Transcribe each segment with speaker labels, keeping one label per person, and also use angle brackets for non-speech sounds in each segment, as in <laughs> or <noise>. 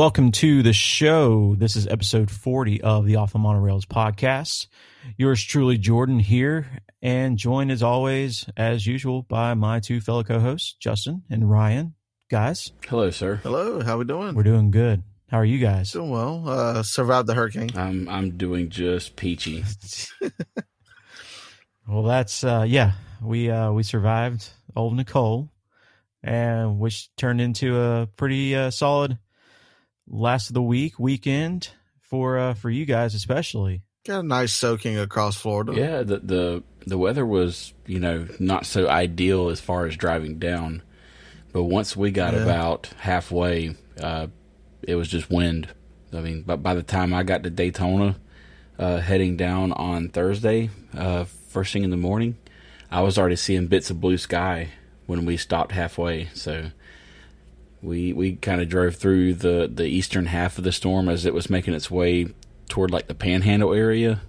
Speaker 1: Hello and welcome to the show. This is episode 40 of the Off the Monorails podcast. Yours truly, Jordan, here, and joined as always, as usual, by my two fellow co hosts, Justin and Ryan. Guys,
Speaker 2: Hello, sir.
Speaker 3: Hello, how we doing?
Speaker 1: we're doing good. How are you guys?
Speaker 3: doing well. Uh, survived the hurricane.
Speaker 2: I'm I'm doing just peachy. <laughs> <laughs>
Speaker 1: Well, that's, uh, yeah, we, uh, we survived old Nicole, and which turned into a pretty, uh, solid last of the week weekend for, uh, for you guys, especially.
Speaker 3: Got a nice soaking across Florida.
Speaker 2: Yeah, the the the weather was you know not so ideal as far as driving down, but once we got
Speaker 3: Yeah.
Speaker 2: about halfway, uh, it was just wind. I mean, but by the time I got to Daytona, uh, heading down on Thursday, uh, first thing in the morning, I was already seeing bits of blue sky when we stopped halfway. So we we kind of drove through the the eastern half of the storm as it was making its way toward like the Panhandle area.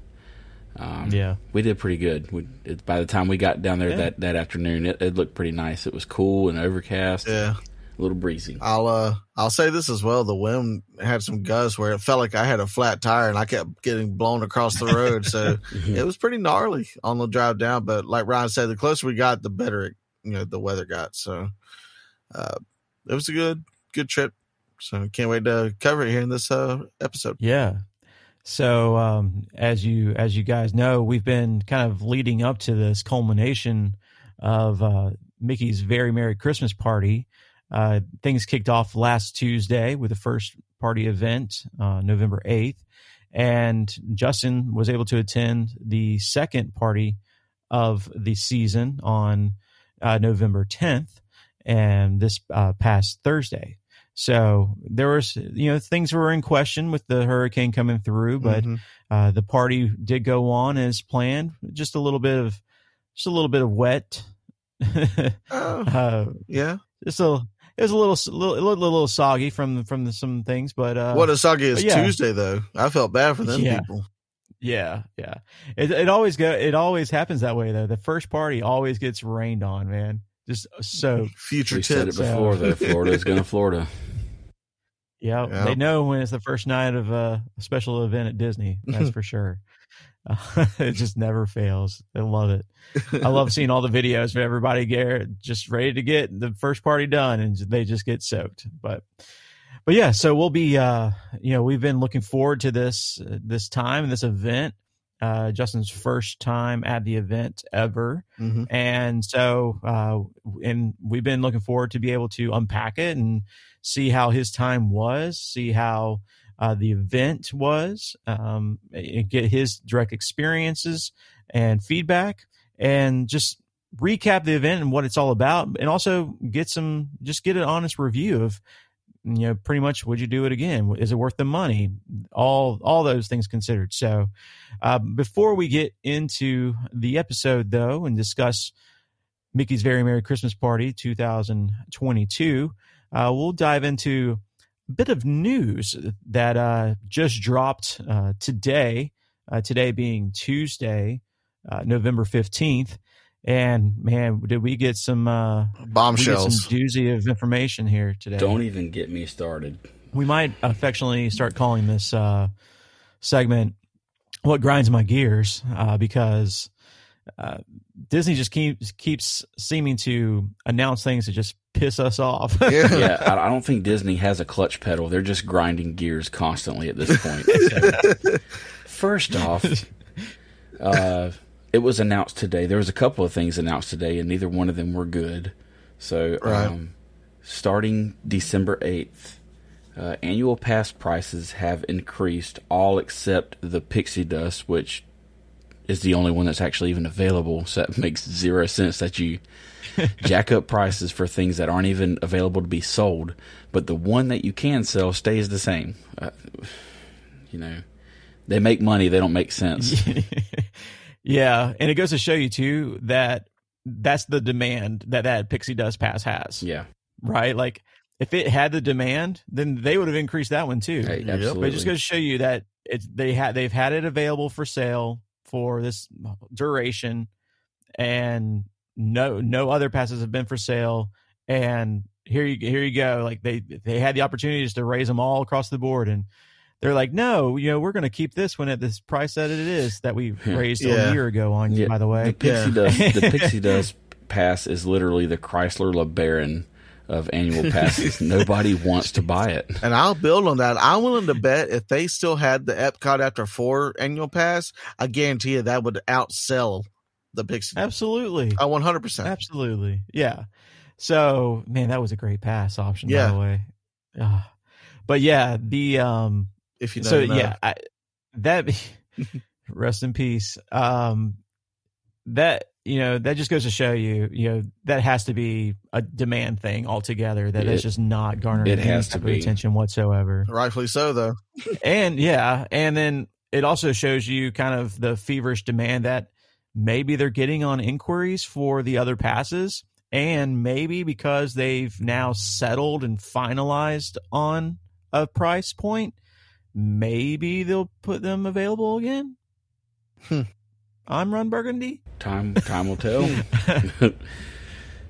Speaker 2: Um,
Speaker 1: Yeah.
Speaker 2: we did pretty good. We, it, by the time we got down there
Speaker 1: Yeah.
Speaker 2: that that afternoon, it, it looked pretty nice. It was cool and overcast,
Speaker 3: Yeah.
Speaker 2: a little breezy.
Speaker 3: I'll uh I'll say this as well. The wind had some gusts where it felt like I had a flat tire and I kept getting blown across the road. So <laughs> it was pretty gnarly on the drive down. But like Ryan said, the closer we got, the better it, you know the weather got. So uh it was a good good trip. So can't wait to cover it here in this uh episode.
Speaker 1: Yeah. So um, as you as you guys know, we've been kind of leading up to this culmination of uh, Mickey's very merry Christmas party. Uh, things kicked off last Tuesday with the first party event, uh, November eighth, and Justin was able to attend the second party of the season on uh, November tenth, and this uh, past Thursday. So there was, you know, things were in question with the hurricane coming through, but
Speaker 3: Mhm.
Speaker 1: uh, the party did go on as planned. Just a little bit of, just a little bit of wet. <laughs>
Speaker 3: Oh,
Speaker 1: uh,
Speaker 3: yeah.
Speaker 1: just a, it was a little, little, little, little soggy from from the, some things, but uh,
Speaker 3: what a soggy is
Speaker 1: yeah.
Speaker 3: Tuesday though. I felt bad for them
Speaker 1: Yeah.
Speaker 3: people.
Speaker 1: yeah, yeah. It it always go, it always happens that way though. The first party always gets rained on, man. Just so
Speaker 3: Future
Speaker 2: we said it
Speaker 3: tips.
Speaker 2: before, though. Florida's going to Florida.
Speaker 1: Yeah, <laughs>
Speaker 3: Yeah.
Speaker 1: they know when it's the first night of a special event at Disney. That's <laughs> for sure. Uh, <laughs> it just never fails. I love it. I love seeing all the videos of everybody get just ready to get the first party done, and they just get soaked. But, but yeah, so we'll be, uh, you know, we've been looking forward to this uh, this time this event. Uh, Justin's first time at the event ever
Speaker 3: Mhm.
Speaker 1: and so uh and we've been looking forward to be able to unpack it and see how his time was see how uh, the event was um get his direct experiences and feedback and just recap the event and what it's all about and also get some just get an honest review of you know pretty much would you do it again? Is it worth the money? All all those things considered. So uh, before we get into the episode though and discuss mickey's very merry christmas party 2022 uh, we'll dive into a bit of news that uh, just dropped uh, today uh, today being tuesday uh, november 15th and man did we get some uh, get some
Speaker 3: Bombshells.
Speaker 1: doozy of information here today.
Speaker 2: Don't even get me started.
Speaker 1: We might affectionately start calling this uh, segment "What Grinds My Gears" uh, because uh, Disney just keeps keeps seeming to announce things that just piss us off.
Speaker 3: Yeah. <laughs>
Speaker 2: Yeah, I, I don't think Disney has a clutch pedal. They're just grinding gears constantly at this point. So, <laughs> first off, <laughs> uh, it was announced today. There was a couple of things announced today, and neither one of them were good. So,
Speaker 3: Right.
Speaker 2: um, starting December eighth, uh, annual pass prices have increased, all except the Pixie Dust, which is the only one that's actually even available. So that <laughs> makes zero sense that you <laughs> jack up prices for things that aren't even available to be sold, but the one that you can sell stays the same. Uh, <sighs> you know, they make money; they don't make sense. <laughs>
Speaker 1: yeah, and it goes to show you too that that's the demand that that Pixie Dust Pass has,
Speaker 2: Yeah,
Speaker 1: right? Like if it had the demand, then they would have increased that one too.
Speaker 2: Hey,
Speaker 3: Yep.
Speaker 1: But it just goes to show you that it's they had they've had it available for sale for this duration, and no no other passes have been for sale, and here you here you go. Like they they had the opportunities to raise them all across the board, and they're like, no, you know, we're going to keep this one at this price that it is that we raised
Speaker 3: Yeah.
Speaker 1: a year ago on you.
Speaker 2: Yeah,
Speaker 1: By the
Speaker 2: The
Speaker 1: way,
Speaker 2: Pixie
Speaker 3: Yeah.
Speaker 2: Dust the <laughs> Pixie Dust pass is literally the Chrysler LeBaron of annual passes. <laughs> Nobody wants to buy it.
Speaker 3: And I'll build on that. I'm willing to bet if they still had the Epcot after four annual pass, I guarantee you that would outsell the Pixie.
Speaker 1: absolutely,
Speaker 3: Uh, 100%.
Speaker 1: absolutely, yeah. So man, that was a great pass option.
Speaker 3: Yeah.
Speaker 1: By the way, Ah. but yeah, the um,
Speaker 3: If you know,
Speaker 1: so
Speaker 3: you know.
Speaker 1: yeah, I, that <laughs> rest in peace. Um, that you know that just goes to show you, you know, that has to be a demand thing altogether. That
Speaker 2: It-
Speaker 1: is just not garnering
Speaker 2: it
Speaker 1: any
Speaker 2: has to
Speaker 1: type of
Speaker 2: be.
Speaker 1: attention whatsoever.
Speaker 3: Rightfully so, though.
Speaker 1: and yeah, and then it also shows you kind of the feverish demand that maybe they're getting on inquiries for the other passes, and maybe because they've now settled and finalized on a price point, maybe they'll put them available again.
Speaker 3: Hmm.
Speaker 1: I'm Ron Burgundy.
Speaker 2: Time time will tell. <laughs>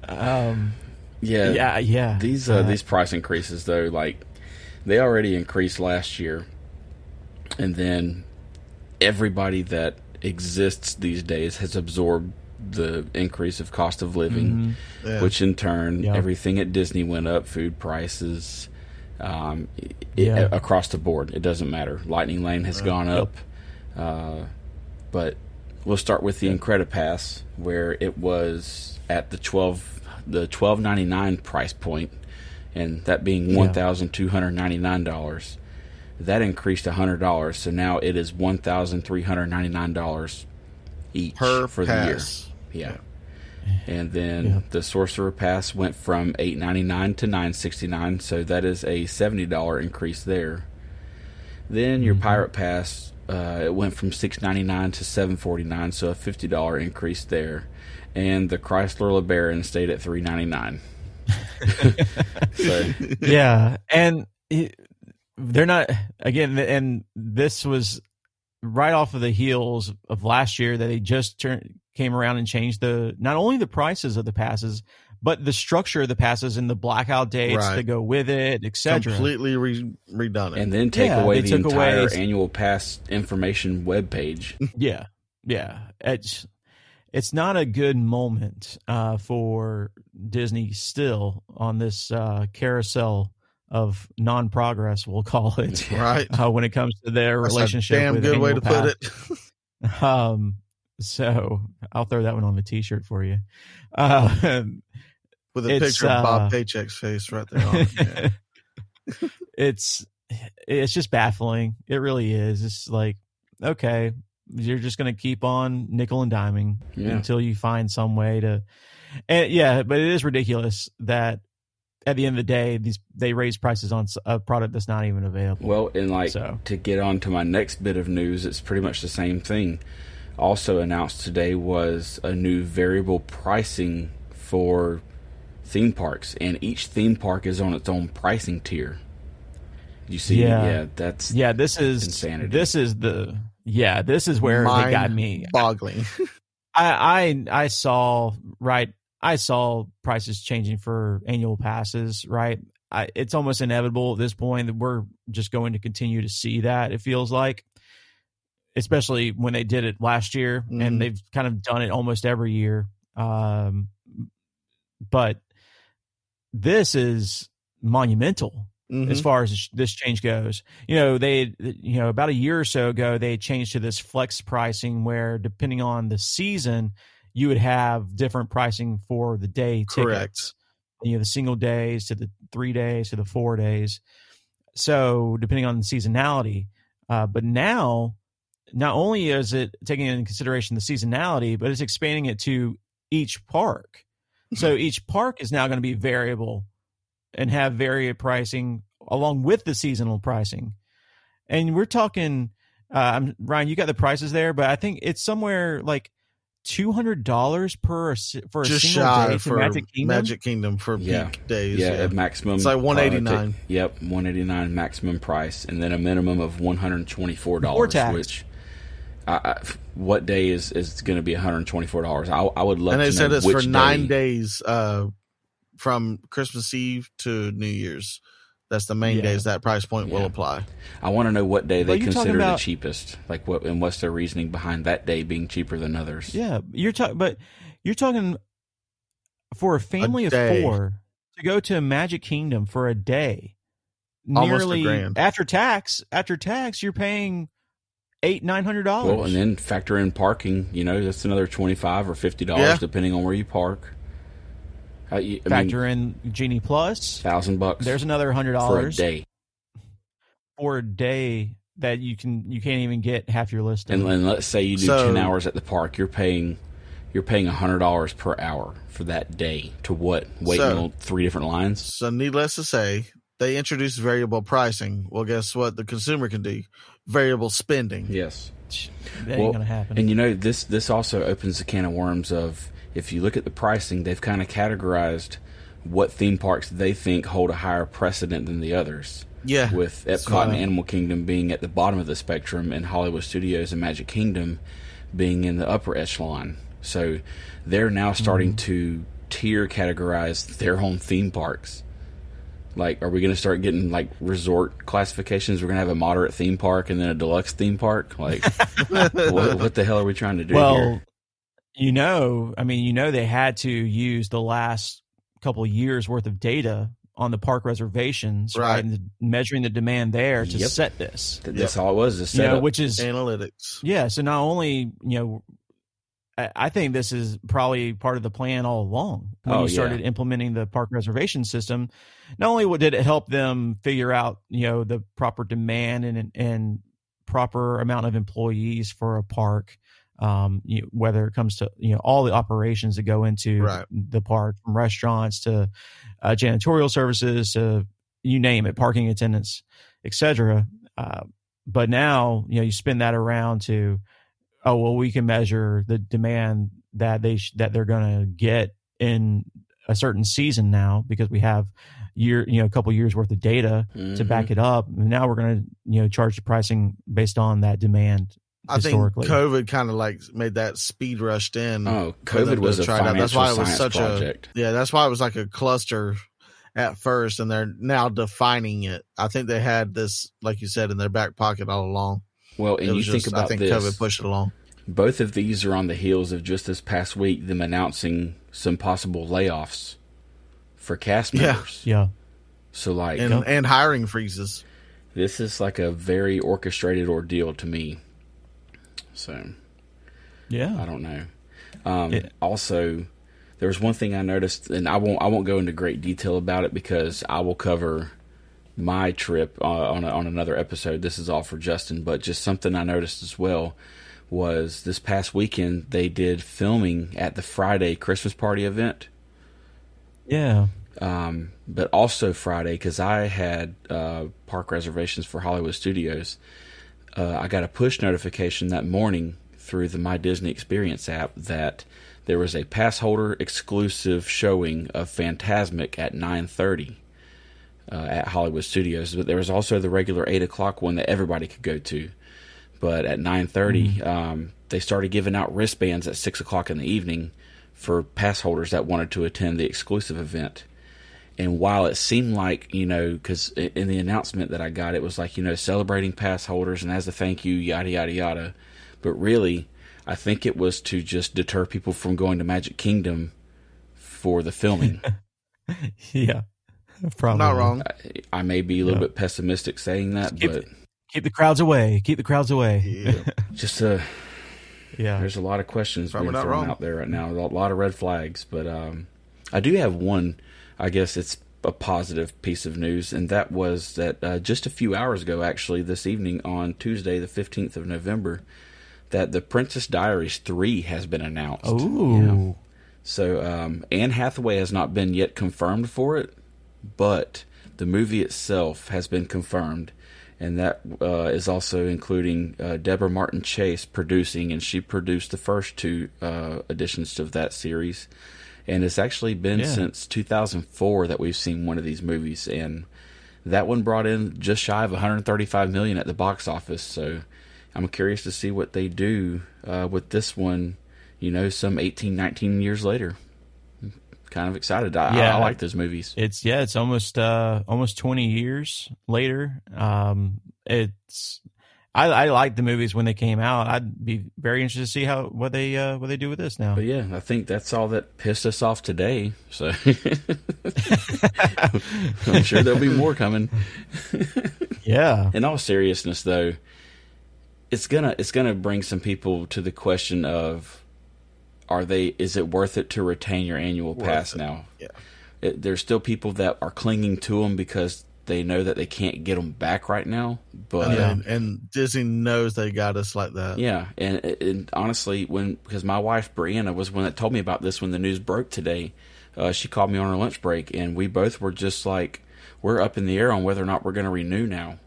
Speaker 1: um,
Speaker 2: yeah.
Speaker 1: yeah, yeah.
Speaker 2: These uh, these price increases though, like they already increased last year, and then everybody that exists these days has absorbed the increase of cost of living,
Speaker 1: Mhm.
Speaker 3: Yeah.
Speaker 2: which in turn
Speaker 1: Yeah.
Speaker 2: everything at Disney went up, food prices, um, it, across the board. It doesn't matter. Lightning Lane has
Speaker 3: Right.
Speaker 2: gone
Speaker 1: Yep.
Speaker 2: up, uh, but we'll start with the Incredipass, where it was at the twelve the twelve ninety nine price point, and that being
Speaker 1: Yeah.
Speaker 2: one thousand two hundred ninety nine dollars. That increased hundred dollars, so now it is one thousand three hundred ninety nine dollars each
Speaker 3: per
Speaker 2: for the year.
Speaker 3: pass.
Speaker 2: Yeah. And then
Speaker 1: Yeah.
Speaker 2: the Sorcerer Pass went from eight ninety nine to nine sixty nine, so that is a seventy dollar increase there. Then your
Speaker 1: Mhm.
Speaker 2: Pirate Pass, uh, it went from six ninety nine to seven forty nine, so a fifty dollar increase there. And the Chrysler LeBaron stayed at three ninety nine. <laughs> so
Speaker 1: yeah, and it, they're not again. And this was right off of the heels of last year that they just turned came around and changed the not only the prices of the passes but the structure of the passes and the blackout dates
Speaker 3: Right.
Speaker 1: that go with it, etc.
Speaker 3: Completely re- redone it.
Speaker 2: and then take
Speaker 1: Yeah,
Speaker 2: away the
Speaker 1: took away-
Speaker 2: entire annual pass information webpage. <laughs>
Speaker 1: Yeah, yeah. It's it's not a good moment uh, for Disney still on this uh, carousel of non-progress. We'll call it. <laughs>
Speaker 3: right.
Speaker 1: uh, when it comes to their
Speaker 3: That's
Speaker 1: relationship.
Speaker 3: a damn
Speaker 1: with
Speaker 3: good way
Speaker 1: Annual
Speaker 3: to put it. <laughs>
Speaker 1: Um, so I'll throw that one on the T-shirt for you. Uh, <laughs>
Speaker 3: With a picture of
Speaker 1: uh,
Speaker 3: Bob Paycheck's face right there. On it. Yeah. <laughs>
Speaker 1: it's it's just baffling. It really is. It's like okay, you're just going to keep on nickel and diming
Speaker 2: Yeah.
Speaker 1: until you find some way to. And yeah, but it is ridiculous that at the end of the day, these they raise prices on a product that's not even available.
Speaker 2: Well, and like
Speaker 1: So.
Speaker 2: to get on to my next bit of news, it's pretty much the same thing. Also announced today was a new variable pricing for theme parks, and each theme park is on its own pricing tier. You see,
Speaker 1: Yeah.
Speaker 2: yeah, that's
Speaker 1: yeah, this is
Speaker 2: Insanity.
Speaker 1: this is the yeah, this is where they got me.
Speaker 3: Boggling. <laughs>
Speaker 1: I I I saw right. I saw prices changing for annual passes. Right. I, it's almost inevitable at this point that we're just going to continue to see that. It feels like, especially when they did it last year,
Speaker 3: Mhm.
Speaker 1: and they've kind of done it almost every year. Um, but this is monumental
Speaker 3: Mhm.
Speaker 1: as far as this change goes. You know, they, you know, about a year or so ago, they changed to this flex pricing where depending on the season, you would have different pricing for the day
Speaker 3: Correct.
Speaker 1: tickets. You know, the single days to the three days to the four days. So depending on the seasonality, uh, but now, not only is it taking into consideration the seasonality, but it's expanding it to each park. So each park is now going to be variable and have varied pricing along with the seasonal pricing. And we're talking, uh, I'm, Ryan, you got the prices there, but I think it's somewhere like two hundred dollars per s- for a
Speaker 3: Just
Speaker 1: single
Speaker 3: shy
Speaker 1: day
Speaker 3: for
Speaker 1: Magic Kingdom.
Speaker 3: Magic Kingdom for
Speaker 2: Yeah.
Speaker 3: peak days.
Speaker 2: yeah,
Speaker 3: Yeah.
Speaker 2: at maximum.
Speaker 3: It's like
Speaker 2: uh,
Speaker 3: 189.
Speaker 2: ta- yep, one eighty nine maximum price, and then a minimum of one hundred twenty four dollars.
Speaker 1: tax.
Speaker 2: Which, I, I, what day is is going to be one hundred twenty four dollars? I, I would love
Speaker 3: and they
Speaker 2: to
Speaker 3: said
Speaker 2: know
Speaker 3: it's for nine
Speaker 2: day.
Speaker 3: days uh, from Christmas Eve to New Year's. That's the main
Speaker 1: Yeah.
Speaker 3: days that price point will apply.
Speaker 2: I want to know what day they consider
Speaker 1: about-
Speaker 2: the cheapest. Like what and what's their reasoning behind that day being cheaper than others?
Speaker 1: Yeah, you're talking, but you're talking for a family of four to go to Magic Kingdom for a day.
Speaker 3: Almost a
Speaker 1: nearly
Speaker 3: grand.
Speaker 1: after tax. After tax, you're paying eight nine hundred dollars.
Speaker 2: Well, and then factor in parking. You know, that's another twenty five or fifty dollars
Speaker 3: Yeah.
Speaker 2: depending on where you park. I, I mean,
Speaker 1: factor in Genie
Speaker 2: thousand bucks.
Speaker 1: There's another hundred dollars
Speaker 2: for a day.
Speaker 1: for a day that you can you can't even get half your list.
Speaker 2: And, and let's say you do
Speaker 3: So-
Speaker 2: ten hours at the park, you're paying you're paying hundred dollars per hour for that day to what? Wait
Speaker 3: So-
Speaker 2: in three different lines.
Speaker 3: So, needless to say, they introduced variable pricing. Well, guess what? The consumer can do variable spending.
Speaker 2: Yes.
Speaker 1: that
Speaker 2: well,
Speaker 1: ain't gonna happen.
Speaker 2: And you know this this also opens the can of worms of if you look at the pricing, they've kind of categorized what theme parks they think hold a higher precedent than the others.
Speaker 3: Yeah,
Speaker 2: With Epcot
Speaker 3: So-
Speaker 2: and Animal Kingdom being at the bottom of the spectrum, and Hollywood Studios and Magic Kingdom being in the upper echelon. So they're now starting
Speaker 3: Mm-hmm.
Speaker 2: to tier categorize their own theme parks. Like, are we going to start getting like resort classifications? We're going to have a moderate theme park and then a deluxe theme park. Like, <laughs> what, what the hell are we trying to do
Speaker 1: well,
Speaker 2: here?
Speaker 1: you know, I mean, you know, they had to use the last couple of years worth of data on the park reservations, right,
Speaker 3: Right.
Speaker 1: and measuring the demand there to
Speaker 2: Yep.
Speaker 1: set this.
Speaker 2: Th- That's all it was. Is
Speaker 1: You know, which is
Speaker 3: analytics.
Speaker 1: yeah. So not only you know, I, I think this is probably part of the plan all along when
Speaker 2: Oh,
Speaker 1: you
Speaker 2: yeah.
Speaker 1: started implementing the park reservation system. Not only did it help them figure out you know the proper demand and and proper amount of employees for a park. Um, you, whether it comes to you know all the operations that go into
Speaker 3: Right.
Speaker 1: the park, from restaurants to uh, janitorial services to you name it, parking attendants, etc. Uh, but now you know you spin that around to oh well we can measure the demand that they sh- that they're going to get in a certain season now because we have year you know a couple years worth of data to
Speaker 2: Mhm.
Speaker 1: back it up and now we're going to you know charge the pricing based on that demand
Speaker 3: I think COVID kind of like made that speed rushed in.
Speaker 2: Oh, COVID was
Speaker 3: to
Speaker 2: a
Speaker 3: out.
Speaker 2: financial
Speaker 3: That's why it was
Speaker 2: science
Speaker 3: such
Speaker 2: project.
Speaker 3: a yeah. That's why it was like a cluster at first, and they're now defining it. I think they had this, like you said, in their back pocket all along.
Speaker 2: Well, and you
Speaker 3: was
Speaker 2: think
Speaker 3: just,
Speaker 2: about
Speaker 3: I think
Speaker 2: this.
Speaker 3: COVID pushed it along.
Speaker 2: Both of these are on the heels of just this past week them announcing some possible layoffs for cast members.
Speaker 1: yeah
Speaker 2: So like
Speaker 3: And and hiring freezes.
Speaker 2: this is like a very orchestrated ordeal to me. So
Speaker 1: Yeah.
Speaker 2: I don't know. Um,
Speaker 1: Yeah.
Speaker 2: Also, there was one thing I noticed, and I won't I won't go into great detail about it because I will cover my trip uh, on a, on another episode. This is all for Justin, but just something I noticed as well was this past weekend they did filming at the Friday Christmas party event.
Speaker 1: yeah
Speaker 2: um, but also Friday because I had uh, park reservations for Hollywood Studios. Uh, I got a push notification that morning through the My Disney Experience app that there was a pass holder exclusive showing of Fantasmic at 9:30 uh, at Hollywood Studios. But there was also the regular eight o'clock one that everybody could go to. But at 9:30, um, they started giving out wristbands at six o'clock in the evening for pass holders that wanted to attend the exclusive event. And while it seemed like, you know, because in the announcement that I got, it was like, you know, celebrating pass holders and as a thank you, yada, yada, yada. But really, I think it was to just deter people from going to Magic Kingdom for the filming. <laughs>
Speaker 1: yeah probably
Speaker 3: Not wrong.
Speaker 2: I, I may be a little
Speaker 1: Yeah.
Speaker 2: bit pessimistic saying that,
Speaker 1: Keep
Speaker 2: but
Speaker 1: keep the crowds away keep the crowds away
Speaker 3: Yeah. <laughs>
Speaker 2: just uh,
Speaker 1: yeah
Speaker 2: there's a lot of questions
Speaker 3: Probably
Speaker 2: being
Speaker 3: not
Speaker 2: thrown
Speaker 3: wrong.
Speaker 2: out there right now. A lot of red flags, but um, I do have one. I guess it's a positive piece of news, and that was that uh, just a few hours ago, actually, this evening on Tuesday, the fifteenth of November, that the Princess Diaries three has been announced.
Speaker 1: oh
Speaker 2: So um, Anne Hathaway has not been yet confirmed for it, but the movie itself has been confirmed, and that uh, is also including uh, Debra Martin Chase producing, and she produced the first two uh, editions of that series. And it's actually been
Speaker 1: Yeah.
Speaker 2: since 2004 that we've seen one of these movies, and that one brought in just shy of 135 million at the box office. So I'm curious to see what they do uh, with this one. You know, some 18, 19 years later. Kind of excited. I,
Speaker 1: Yeah.
Speaker 2: I, I like those movies.
Speaker 1: It's yeah, it's almost uh almost twenty years later. Um, it's I, I like the movies when they came out. I'd be very interested to see how what they uh what they do with this now.
Speaker 2: But yeah, I think that's all that pissed us off today. So <laughs> I'm sure there'll be more coming. <laughs>
Speaker 1: yeah,
Speaker 2: In all seriousness, though, it's gonna it's gonna bring some people to the question of are they is it worth it to retain your annual
Speaker 3: Worth
Speaker 2: pass
Speaker 3: it.
Speaker 2: now?
Speaker 3: Yeah.
Speaker 2: It, there's still people that are clinging to them because they know that they can't get them back right now. But
Speaker 3: and, and Disney knows they got us like that.
Speaker 2: Yeah, and, and honestly, when because my wife Brianna was one that told me about this when the news broke today. Uh, she called me on her lunch break, and we both were just like, we're up in the air on whether or not we're going to renew now.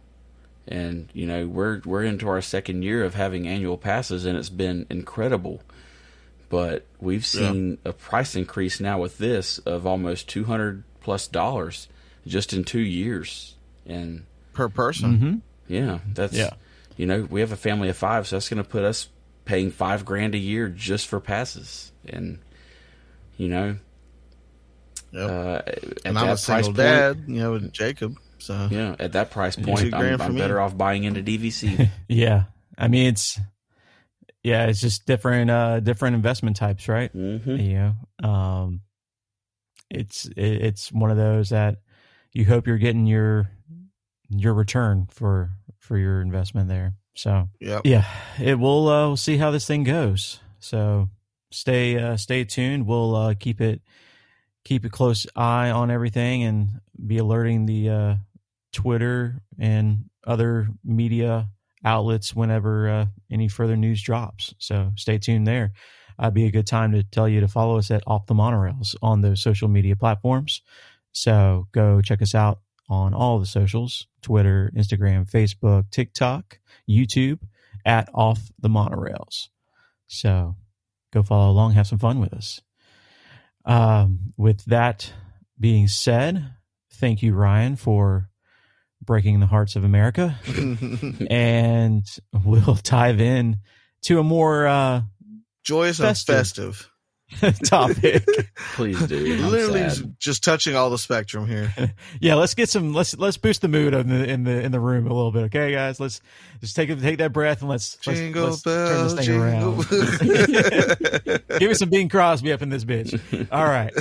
Speaker 2: And you know, we're we're into our second year of having annual passes, and it's been incredible. But we've seen a price increase now with this of almost two hundred plus dollars just in two years, and
Speaker 3: Per person.
Speaker 1: hmm
Speaker 2: yeah, that's
Speaker 1: Yeah.
Speaker 2: You know, we have a family of five, so that's going to put us paying five grand a year just for passes, and you know,
Speaker 3: Yep.
Speaker 2: uh,
Speaker 3: and I'm a
Speaker 2: price
Speaker 3: single
Speaker 2: point,
Speaker 3: dad, you know, with Jacob. So
Speaker 2: Yeah, at that price point, I'm, I'm better off buying into DVC. <laughs>
Speaker 1: yeah. I mean, it's yeah, it's just different uh different investment types, right?
Speaker 2: hmm
Speaker 1: you know um it's it, it's one of those that you hope you're getting your your return for for your investment there so
Speaker 3: yep.
Speaker 1: yeah it will uh we'll see how this thing goes so stay uh stay tuned we'll uh keep it keep a close eye on everything and be alerting the uh twitter and other media outlets whenever uh, any further news drops so stay tuned there I'd be a good time to tell you to follow us at Off the Monorails on those social media platforms. So go check us out on all the socials Twitter, Instagram, Facebook, TikTok, YouTube at Off the Monorails. So go follow along, have some fun with us. Um, with that being said, thank you, Ryan, for breaking the hearts of America. <laughs> and we'll dive in to a more uh,
Speaker 3: Joyous
Speaker 1: Festive.
Speaker 3: and festive. <laughs>
Speaker 1: topic. <laughs>
Speaker 2: Please do. I'm
Speaker 3: Literally
Speaker 2: sad.
Speaker 3: just touching all the spectrum here.
Speaker 1: yeah, let's get some. Let's let's boost the mood in the in the in the room a little bit. Okay, guys, let's just take a, take that breath and let's let's,
Speaker 3: Jingle
Speaker 1: let's turn this thing
Speaker 3: jingle.
Speaker 1: around. Give me some Bing Crosby up in this bitch. All right.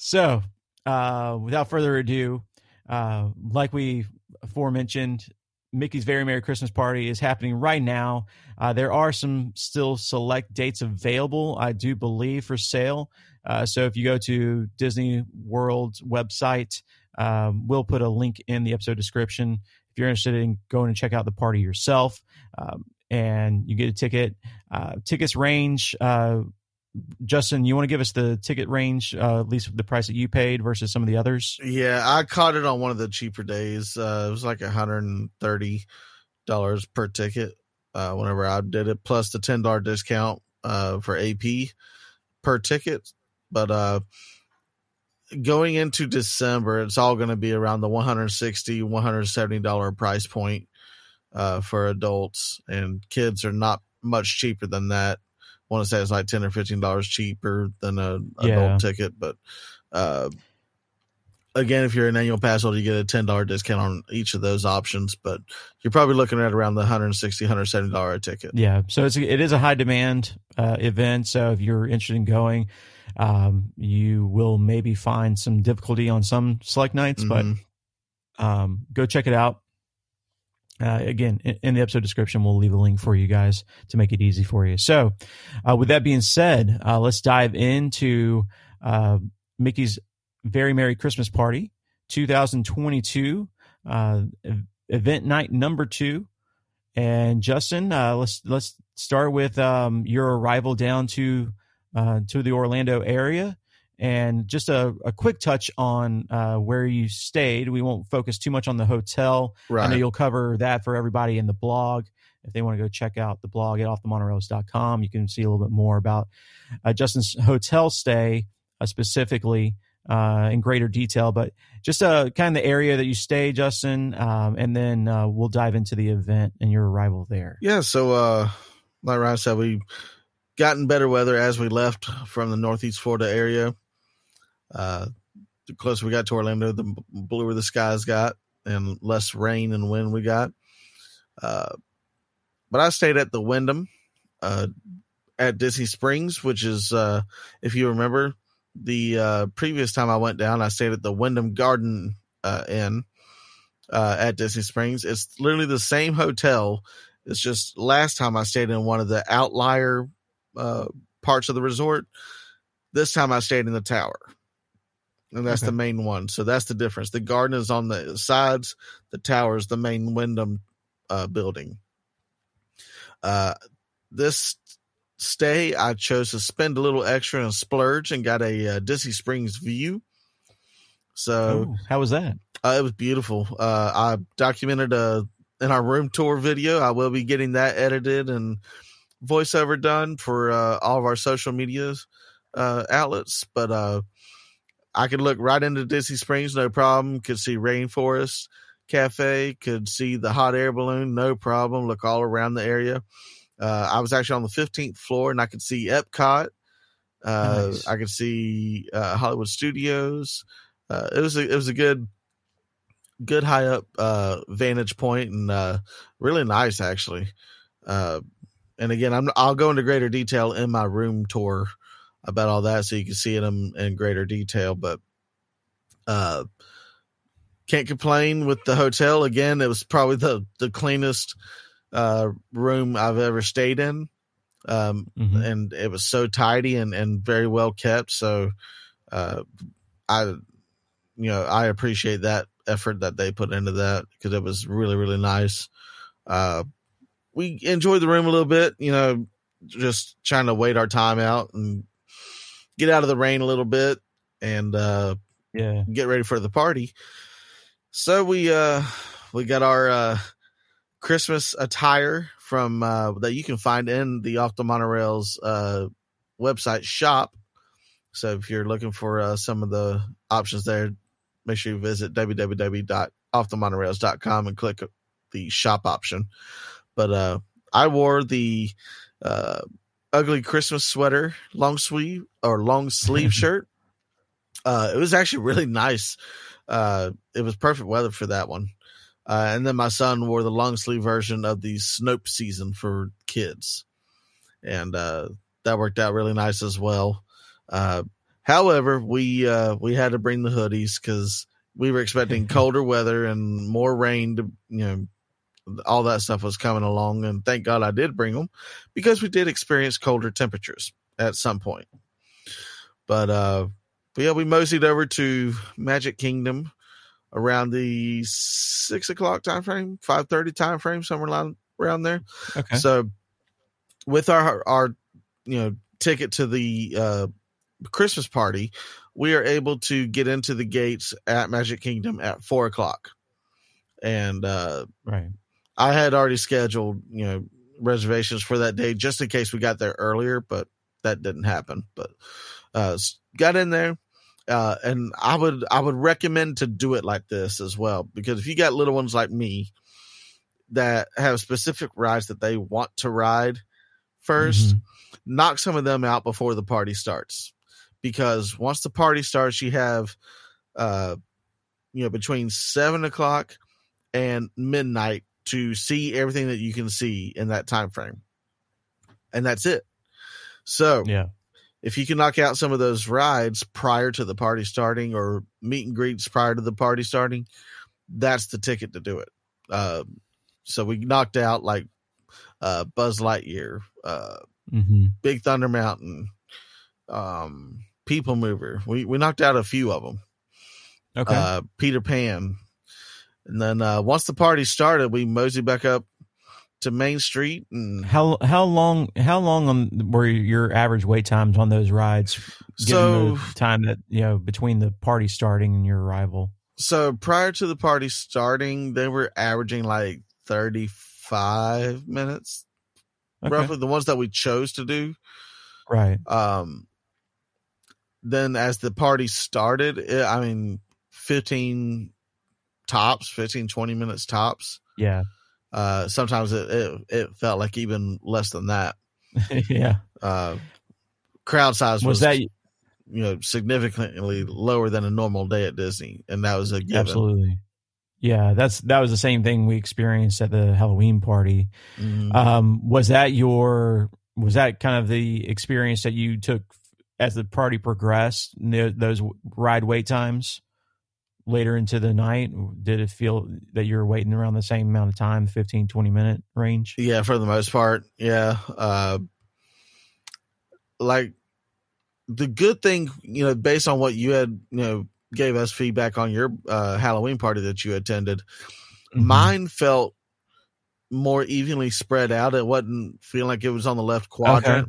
Speaker 1: So, uh, without further ado, uh, like we aforementioned, Mickey's Very Merry Christmas Party is happening right now. Uh, there are some still select dates available, I do believe, for sale. Uh, so if you go to Disney World's website, um, we'll put a link in the episode description if you're interested in going to check out the party yourself. Um, and you get a ticket. Uh, tickets range. Justin, you want to give us the ticket range, uh, at least the price that you paid versus some of the others?
Speaker 3: yeah, I caught it on one of the cheaper days. Uh, it was like $130 per ticket uh, whenever I did it, plus the $10 discount uh, for AP per ticket. But uh, going into December, it's all going to be around the $160, $170 price point uh, for adults, and kids are not much cheaper than that. Want to say it's like ten or fifteen dollars cheaper than a
Speaker 1: Yeah.
Speaker 3: adult ticket, but uh, again, if you're an annual pass holder, you get a ten dollar discount on each of those options. But you're probably looking at around the 160 170 dollar ticket.
Speaker 1: Yeah, so it's it is a high demand uh, event. So if you're interested in going, um, you will maybe find some difficulty on some select nights,
Speaker 3: Mhm.
Speaker 1: but um, go check it out. Uh, again, in, the episode description, we'll leave a link for you guys to make it easy for you. So, uh, with that being said, uh, let's dive into uh, Mickey's Very Merry Christmas Party 2022 uh, event night number two. And Justin, uh, let's let's start with um, your arrival down to to the Orlando area, and just a, a quick touch on uh, where you stayed. We won't focus too much on the hotel. I know you'll cover that for everybody in the blog. If they want to go check out the blog at offthemonorails.com, you can see a little bit more about uh, Justin's hotel stay uh, specifically uh, in greater detail. But just uh, kind of the area that you stay, Justin, um, and then uh, we'll dive into the event and your arrival there.
Speaker 3: Yeah, so uh like Ryan said, we gotten better weather as we left from the Northeast Florida area. Uh, the closer we got to Orlando, the bluer the skies got and less rain and wind we got. Uh, but I stayed at the Wyndham uh, at Disney Springs, which is, uh, if you remember, the uh, previous time I went down, I stayed at the Wyndham Garden uh, Inn at Disney Springs. It's literally the same hotel. It's just last time I stayed in one of the outlier parts of the resort. This time I stayed in the tower. And that's
Speaker 1: Okay.
Speaker 3: the main one. So that's the difference. The garden is on the sides, the tower is the main Wyndham uh, building. Uh, this stay, I chose to spend a little extra and splurge and got a uh, Disney Springs view. So
Speaker 1: Oh, how was that?
Speaker 3: uh, it was beautiful. Uh, I documented uh, in our room tour video. I will be getting that edited and voiceover done for uh, all of our social medias uh, outlets. But uh, I could look right into Disney Springs, no problem. Could see Rainforest Cafe. Could see the hot air balloon, no problem. Look all around the area. Uh, I was actually on the 15th floor, and I could see Epcot. Uh,
Speaker 1: Nice.
Speaker 3: I could see uh, Hollywood Studios. Uh, it was a, it was a good good high up uh vantage point and uh really nice actually uh and again i'm i'll go into greater detail in my room tour about all that so you can see it in, in greater detail but uh can't complain with the hotel. Again it was probably the the cleanest uh room i've ever stayed in. Um
Speaker 1: Mhm.
Speaker 3: and it was so tidy and and very well kept. So uh i you know i appreciate that effort that they put into that because it was really really nice. Uh we enjoyed the room a little bit you know just trying to wait our time out and get out of the rain a little bit and uh
Speaker 1: Yeah.
Speaker 3: get ready for the party. So we uh we got our uh Christmas attire from uh that you can find in the Off the Monorail's uh website shop. So if you're looking for uh some of the options there, make sure you visit www.offthemonorails.com and click the shop option. But uh I wore the uh ugly Christmas sweater, long sleeve or long sleeve <laughs> shirt. Uh, it was actually really nice. Uh, it was perfect weather for that one. Uh, and then my son wore the long sleeve version of the Snoap season for kids, and uh, that worked out really nice as well. Uh, however, we uh, we had to bring the hoodies because we were expecting <laughs> colder weather and more rain. To you know, all that stuff was coming along, and thank God I did bring them because we did experience colder temperatures at some point. But uh, but yeah, we moseyed over to Magic Kingdom around the six o'clock time frame, five thirty time frame, somewhere around around there.
Speaker 1: Okay.
Speaker 3: So with our our you know ticket to the uh, Christmas party, we are able to get into the gates at Magic Kingdom at four o'clock, and uh,
Speaker 1: Right.
Speaker 3: I had already scheduled, you know, reservations for that day just in case we got there earlier, but that didn't happen. But uh got in there. Uh and I would I would recommend to do it like this as well because if you got little ones like me that have specific rides that they want to ride 1st
Speaker 1: Mhm.
Speaker 3: knock some of them out before the party starts because once the party starts you have uh you know between seven o'clock and midnight to see everything that you can see in that time frame and that's it so
Speaker 1: Yeah.
Speaker 3: if you can knock out some of those rides prior to the party starting or meet and greets prior to the party starting that's the ticket to do it um, so we knocked out like uh, buzz lightyear uh,
Speaker 1: hmm
Speaker 3: Big Thunder Mountain, um, People Mover. We we knocked out a few of them.
Speaker 1: Okay.
Speaker 3: Uh, Peter Pan, and then uh, once the party started, we moseyed back up to Main Street, and
Speaker 1: how how long how long on were your average wait times on those rides?
Speaker 3: So-
Speaker 1: the time that you know between the party starting and your arrival.
Speaker 3: so prior to the party starting, they were averaging like thirty five minutes,
Speaker 1: Okay.
Speaker 3: roughly. The ones that we chose to do.
Speaker 1: Right.
Speaker 3: Um, then as the party started, it, I mean, 15 tops, 15, 20 minutes tops.
Speaker 1: Yeah.
Speaker 3: Uh, sometimes it, it, it felt like even less than that. <laughs>
Speaker 1: yeah.
Speaker 3: Uh, crowd size was,
Speaker 1: Was that
Speaker 3: you know significantly lower than a normal day at Disney, and that was a given.
Speaker 1: absolutely? Yeah, that's that was the same thing we experienced at the Halloween party.
Speaker 3: Mhm.
Speaker 1: Um, was that your was that kind of the experience that you took as the party progressed? the- Those ride wait times later into the night, did it feel that you were waiting around the same amount of time, 15, 20 minute range?
Speaker 3: Yeah, for the most part. Yeah. Uh, like the good thing, you know, based on what you had, you know, gave us feedback on your uh, Halloween party that you attended,
Speaker 1: Mm-hmm.
Speaker 3: mine felt more evenly spread out. It wasn't feeling like it was on the left quadrant.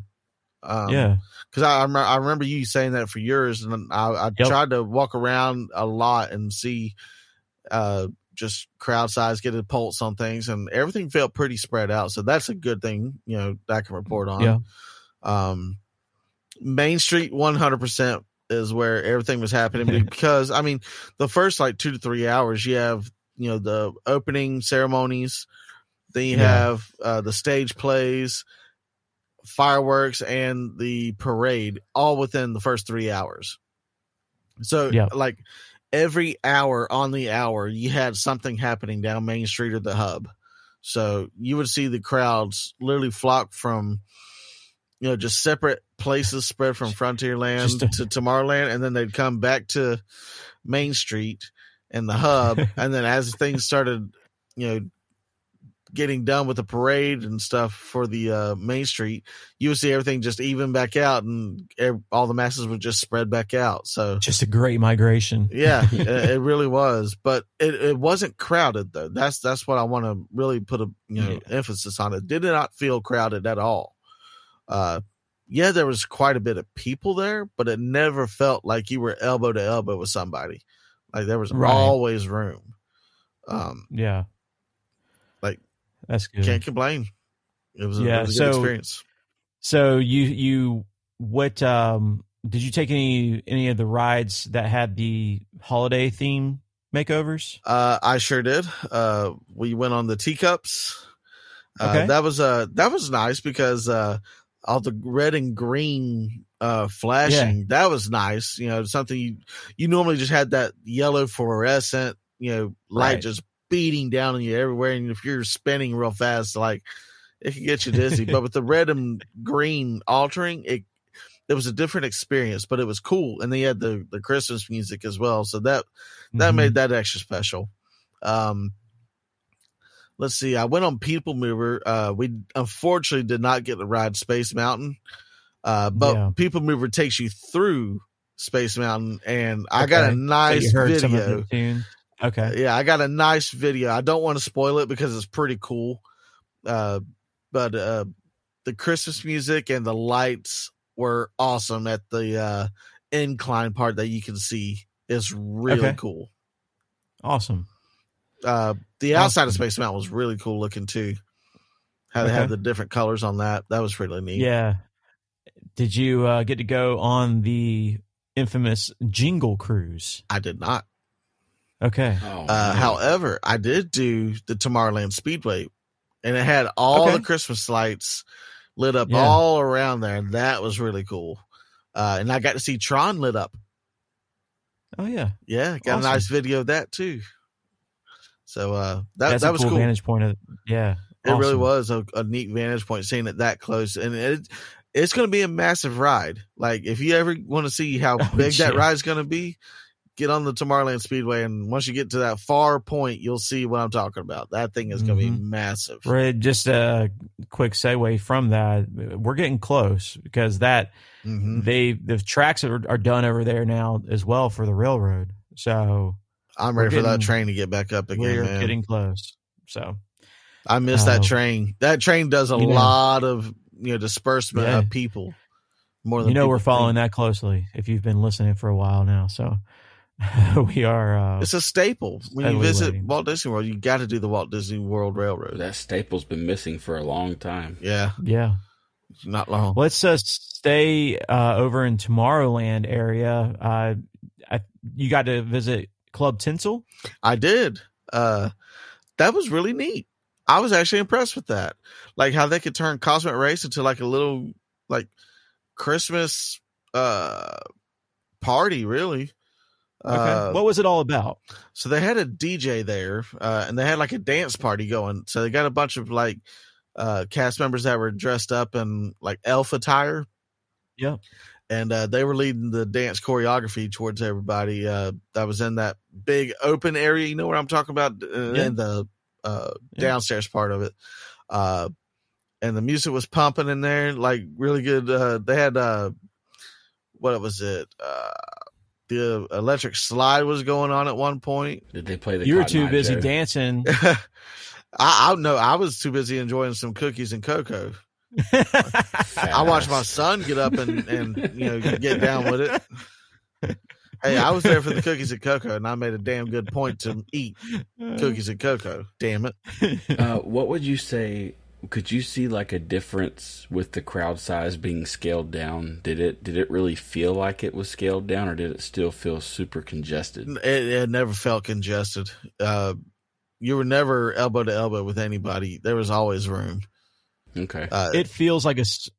Speaker 3: Um,
Speaker 1: yeah,
Speaker 3: because I, I, remember, you saying that for yours, and I, I
Speaker 1: Yep.
Speaker 3: tried to walk around a lot and see uh, just crowd size, get a pulse on things, and everything felt pretty spread out. So that's a good thing, you know, that I can report on.
Speaker 1: Yeah.
Speaker 3: Um, Main Street, one hundred percent is where everything was happening <laughs> because I mean, the first like two to three hours, you have you know the opening ceremonies, then you
Speaker 1: Yeah.
Speaker 3: have uh, the stage plays fireworks and the parade all within the first three hours. So,
Speaker 1: Yeah.
Speaker 3: like every hour on the hour, you had something happening down Main Street or the hub. So you would see the crowds literally flock from, you know, just separate places spread from Frontierland
Speaker 1: a-
Speaker 3: to Tomorrowland, and then they'd come back to Main Street and the hub. <laughs> and then as things started, you know, getting done with the parade and stuff for the uh, Main Street, you would see everything just even back out, and all the masses would just spread back out. So
Speaker 1: just a great migration.
Speaker 3: yeah, <laughs> it, it really was, but it, it wasn't crowded though. That's that's what I want to really put a you know emphasis on. It did not feel crowded at all. Uh, yeah, there was quite a bit of people there, but it never felt like you were elbow to elbow with somebody. Like there was
Speaker 1: Right.
Speaker 3: always room. Um,
Speaker 1: Yeah, that's good.
Speaker 3: can't complain. It was a,
Speaker 1: Yeah,
Speaker 3: it was a good
Speaker 1: so-
Speaker 3: experience.
Speaker 1: So you you what um did you take any any of the rides that had the holiday theme makeovers?
Speaker 3: Uh, I sure did. Uh, we went on the teacups. Uh,
Speaker 1: Okay.
Speaker 3: That was uh that was nice because uh, all the red and green uh flashing that was nice. You know, something you you normally just had that yellow fluorescent you know light
Speaker 1: Right.
Speaker 3: just beating down on you everywhere, and if you're spinning real fast, like it can get you dizzy. but with the red <laughs> and green altering, it it was a different experience, but it was cool. And they had the the Christmas music as well, so that that
Speaker 1: Mhm.
Speaker 3: made that extra special. Um, let's see. I went on People Mover. Uh, we unfortunately did not get to ride Space Mountain, uh, but
Speaker 1: Yeah.
Speaker 3: People Mover takes you through Space Mountain, and I got a nice
Speaker 1: you heard some of
Speaker 3: video.
Speaker 1: Okay.
Speaker 3: Yeah, I got a nice video. I don't want to spoil it because it's pretty cool. Uh, but uh, the Christmas music and the lights were awesome at the uh, incline part that you can see. It's really
Speaker 1: Okay.
Speaker 3: cool.
Speaker 1: Awesome.
Speaker 3: uh the outside of Space Mountain was really cool looking too. How they
Speaker 1: Okay.
Speaker 3: had the different colors on that. That was really neat.
Speaker 1: Yeah. Did you uh, get to go on the infamous Jingle Cruise?
Speaker 3: I did not.
Speaker 1: Okay.
Speaker 2: Oh,
Speaker 3: Uh however, I did do the Tomorrowland Speedway and it had all
Speaker 1: Okay.
Speaker 3: the Christmas lights lit up
Speaker 1: Yeah.
Speaker 3: all around there, and that was really cool. Uh and I got to see Tron lit up.
Speaker 1: Oh yeah.
Speaker 3: Yeah, got
Speaker 1: Awesome.
Speaker 3: a nice video of that too. So uh that
Speaker 1: That's
Speaker 3: that
Speaker 1: a
Speaker 3: was
Speaker 1: cool,
Speaker 3: cool.
Speaker 1: vantage point of yeah.
Speaker 3: It really was a, a neat vantage point seeing it that close, and it it's going to be a massive ride. Like if you ever want to see how <laughs>
Speaker 1: Oh,
Speaker 3: big that
Speaker 1: yeah.
Speaker 3: ride's going to be, get on the Tomorrowland Speedway, and once you get to that far point, you'll see what I'm talking about. That thing is going to be
Speaker 1: Mhm.
Speaker 3: massive.
Speaker 1: Fred, just a quick segue from that. We're getting close because that
Speaker 3: hmm
Speaker 1: they the tracks are, are done over there now as well for the railroad. So
Speaker 3: I'm ready for that train to get back up again,
Speaker 1: we're
Speaker 3: man.
Speaker 1: getting close. So
Speaker 3: I miss that
Speaker 1: Oh.
Speaker 3: train. That train does a
Speaker 1: You know.
Speaker 3: lot of you know disbursement
Speaker 1: Yeah.
Speaker 3: of people. More than
Speaker 1: you know we're
Speaker 3: think.
Speaker 1: following that closely if you've been listening for a while now. So <laughs> we are. Uh,
Speaker 3: It's a staple when you visit
Speaker 1: waiting.
Speaker 3: Walt Disney World. You got to do the Walt Disney World Railroad.
Speaker 2: that staple's been missing for a long time.
Speaker 3: Yeah,
Speaker 1: yeah.
Speaker 3: not long.
Speaker 1: Let's uh, stay uh, over in Tomorrowland area. Uh, I, you got to visit Club Tinsel.
Speaker 3: I did. Uh, that was really neat. I was actually impressed with that. Like how they could turn Cosmic Ray's into like a little like Christmas uh party, really.
Speaker 1: Okay.
Speaker 3: Uh,
Speaker 1: what was it all about?
Speaker 3: so they had a DJ there, uh, and they had like a dance party going. So they got a bunch of like uh, cast members that were dressed up in like elf attire.
Speaker 1: Yeah.
Speaker 3: And uh, they were leading the dance choreography towards everybody uh, that was in that big open area. You know what I'm talking about? Uh,
Speaker 1: Yeah.
Speaker 3: In the uh,
Speaker 1: Yeah.
Speaker 3: downstairs part of it. Uh, and the music was pumping in there, like really good. Uh, they had, uh, what was it? The electric slide was going on at one point.
Speaker 2: Did they play the?
Speaker 1: You were too
Speaker 2: Eye
Speaker 1: busy
Speaker 2: Joe?
Speaker 1: dancing. <laughs>
Speaker 3: I, I know I was too busy enjoying some cookies and cocoa. <laughs> I watched my son get up and, and you know get down with it. Hey, I was there for the cookies and cocoa, and I made a damn good point to eat cookies and cocoa. Damn it!
Speaker 2: Uh, what would you say? Could you see like a difference with the crowd size being scaled down? Did it did it really feel like it was scaled down, or did it still feel super congested?
Speaker 3: It, it never felt congested. Uh, you were never elbow to elbow with anybody. There was always room.
Speaker 2: Okay,
Speaker 3: Uh,
Speaker 1: it feels like a s-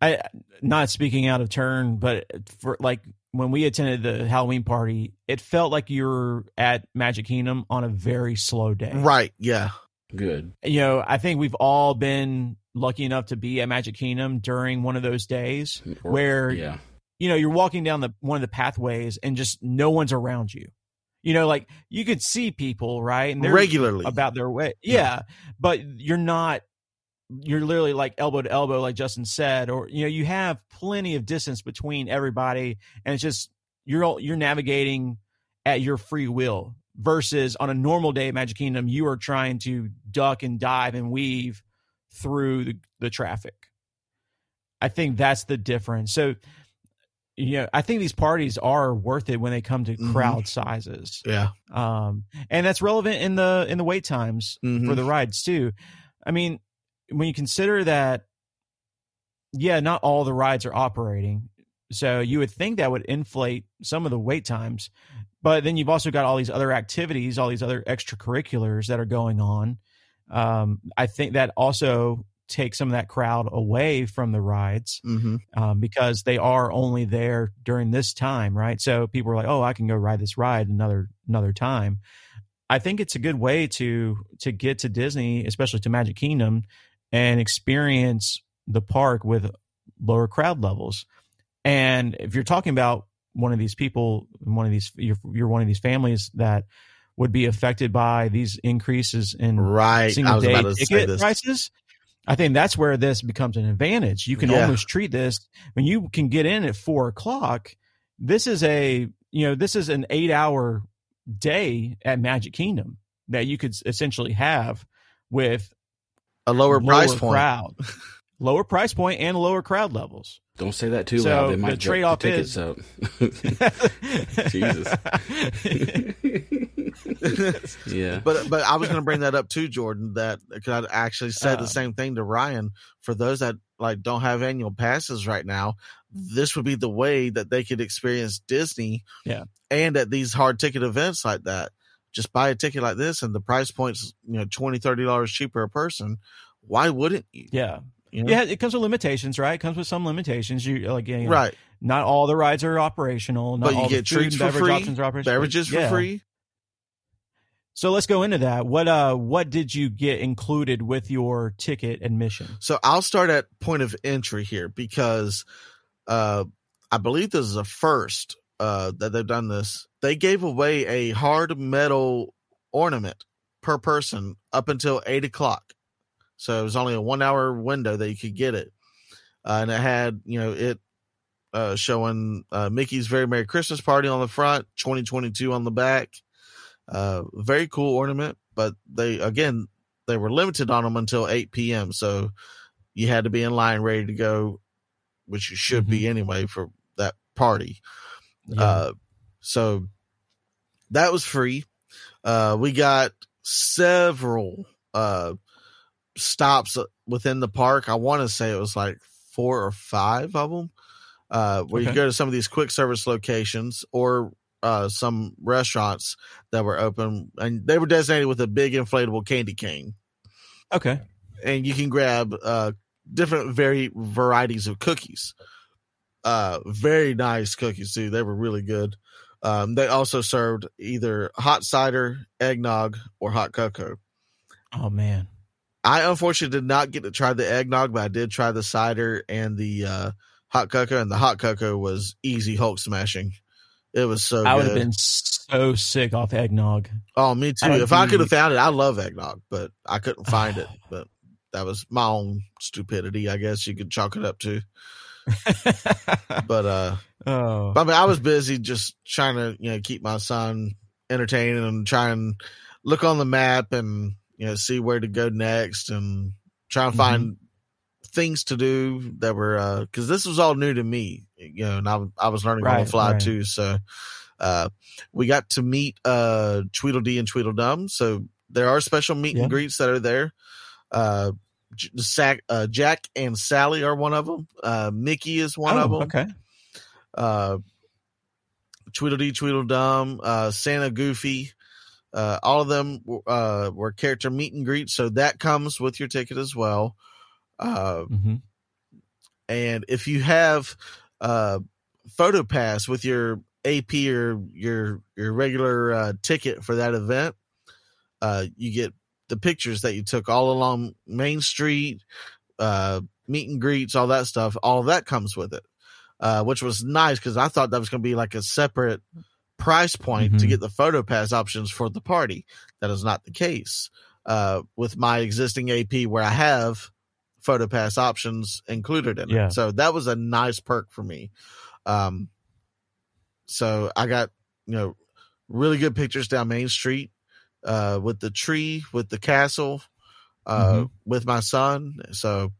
Speaker 1: I not speaking out of turn, but for like when we attended the Halloween party, it felt like you were at Magic Kingdom on a very slow day.
Speaker 3: right? Yeah.
Speaker 2: Good.
Speaker 1: You know, I think we've all been lucky enough to be at Magic Kingdom during one of those days
Speaker 2: Or-
Speaker 1: where
Speaker 2: yeah,
Speaker 1: you know you're walking down the one of the pathways and just no one's around you. You know, like you could see people, right? And they're
Speaker 3: Regularly.
Speaker 1: about their way. Yeah, but you're not. You're literally like elbow to elbow, like Justin said, or you know, you have plenty of distance between everybody, and it's just you're all, you're navigating at your free will. Versus on a normal day at Magic Kingdom, you are trying to duck and dive and weave through the, the traffic. I think that's the difference. So, you know, I think these parties are worth it when they come to
Speaker 3: Mhm.
Speaker 1: crowd sizes
Speaker 3: yeah.
Speaker 1: um, and that's relevant in the in the wait times
Speaker 3: Mhm.
Speaker 1: for the rides too. I mean, when you consider that, yeah, not all the rides are operating, so you would think that would inflate some of the wait times, but then you've also got all these other activities, all these other extracurriculars that are going on. Um, I think that also takes some of that crowd away from the rides
Speaker 3: hmm
Speaker 1: um, because they are only there during this time, right? So people are like, "Oh, I can go ride this ride another another time." I think it's a good way to to get to Disney, especially to Magic Kingdom, and experience the park with lower crowd levels. And if you're talking about one of these people, one of these you're, you're one of these families that would be affected by these increases in
Speaker 3: Right. I
Speaker 1: single
Speaker 3: was
Speaker 1: day
Speaker 3: about to say
Speaker 1: ticket
Speaker 3: this.
Speaker 1: prices. I think that's where this becomes an advantage. You can
Speaker 3: Yeah.
Speaker 1: almost treat this when you can get in at four o'clock. This is a you know this is an eight hour day at Magic Kingdom that you could essentially have with
Speaker 3: A lower, price point.
Speaker 1: crowd, lower price point, and lower crowd levels.
Speaker 2: don't say that too
Speaker 1: So,
Speaker 2: loud. They
Speaker 1: the
Speaker 2: might jack
Speaker 1: trade-off
Speaker 2: the tickets
Speaker 1: is-
Speaker 2: up. <laughs> <laughs> Jesus. <laughs> yeah,
Speaker 3: But but I was going to bring that up too, Jordan. That because I actually said
Speaker 1: Uh.
Speaker 3: the same thing to Ryan. For those that like don't have annual passes right now, this would be the way that they could experience Disney.
Speaker 1: Yeah.
Speaker 3: and at these hard ticket events like that, just buy a ticket like this, and the price point's you know twenty thirty dollars cheaper a person. Why wouldn't you?
Speaker 1: yeah,
Speaker 3: You know?
Speaker 1: yeah. It comes with limitations, right? It comes with some limitations. You like you know,
Speaker 3: right.
Speaker 1: Not all the rides are operational. Not
Speaker 3: But you
Speaker 1: all
Speaker 3: get treats for free,
Speaker 1: options are operational.
Speaker 3: Beverages for
Speaker 1: Yeah.
Speaker 3: free.
Speaker 1: So let's go into that. What uh what did you get included with your ticket admission?
Speaker 3: So I'll start at point of entry here because uh I believe this is a first uh that they've done this. They gave away a hard metal ornament per person up until eight o'clock. So it was only a one hour window that you could get it. Uh, and it had, you know, it uh showing uh Mickey's Very Merry Christmas Party on the front, 2022 on the back. Uh very cool ornament, but they again they were limited on them until 8 p.m. So you had to be in line ready to go, which you should be anyway for that party. Uh, so that was free. Uh, we got several uh, stops within the park. I want to say it was like four or five of them. Uh, where you go to some of these quick service locations or uh, some restaurants that were open, and they were designated with a big inflatable candy cane.
Speaker 1: Okay.
Speaker 3: and you can grab uh different very varieties of cookies. Uh very nice cookies too. They were really good. Um they also served either hot cider, eggnog, or hot cocoa.
Speaker 1: Oh man.
Speaker 3: I unfortunately did not get to try the eggnog, but I did try the cider and the uh hot cocoa and the hot cocoa was easy Hulk smashing. It was so
Speaker 1: I would
Speaker 3: good.
Speaker 1: have been so sick off eggnog.
Speaker 3: Oh, me too.
Speaker 1: I
Speaker 3: If I could have found it, I love eggnog, but I couldn't find it. <sighs> But that was my own stupidity, I guess you could chalk it up to. <laughs> But uh
Speaker 1: oh.
Speaker 3: I mean I was busy just trying to, you know, keep my son entertained and try and look on the map and you know see where to go next and try and find things to do that were uh because this was all new to me, you know, and I, I was learning on the fly
Speaker 1: right.
Speaker 3: too. So uh we got to meet uh Tweedledee and Tweedledum. So there are special meet
Speaker 1: Yeah.
Speaker 3: and greets that are there. Uh uh, Jack and Sally are one of them. Uh, Mickey is one
Speaker 1: Oh,
Speaker 3: of them
Speaker 1: Okay.
Speaker 3: uh Tweedledee Tweedledum, uh Santa Goofy, uh all of them uh were character meet and greet, so that comes with your ticket as well. Uh
Speaker 1: hmm
Speaker 3: and if you have uh photo pass with your AP or your your regular uh ticket for that event, uh you get the pictures that you took all along Main Street, uh meet and greets, all that stuff, all of that comes with it. Uh which was nice because I thought that was gonna be like a separate price point to
Speaker 1: Mhm.
Speaker 3: get the photo pass options for the party. That is not the case. Uh with my existing AP where I have photo pass options included in
Speaker 1: Yeah.
Speaker 3: it. So that was a nice perk for me. Um so I got, you know, really good pictures down Main Street uh with the tree, with the castle, uh
Speaker 1: Mhm.
Speaker 3: with my son. So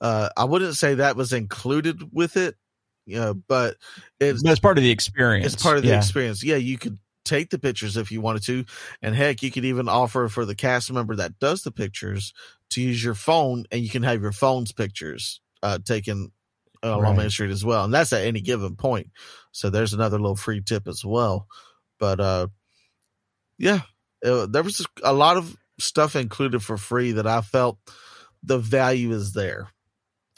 Speaker 3: uh I wouldn't say that was included with it, know, but it's
Speaker 1: But it's part of the experience.
Speaker 3: it's part of the
Speaker 1: yeah.
Speaker 3: experience. Yeah, you could take the pictures if you wanted to, and heck, you could even offer for the cast member that does the pictures to use your phone, and you can have your phone's pictures uh, taken uh, along
Speaker 1: Right.
Speaker 3: Main Street as well, and that's at any given point. So there's another little free tip as well. But uh, yeah, uh, there was a lot of stuff included for free that I felt the value is there.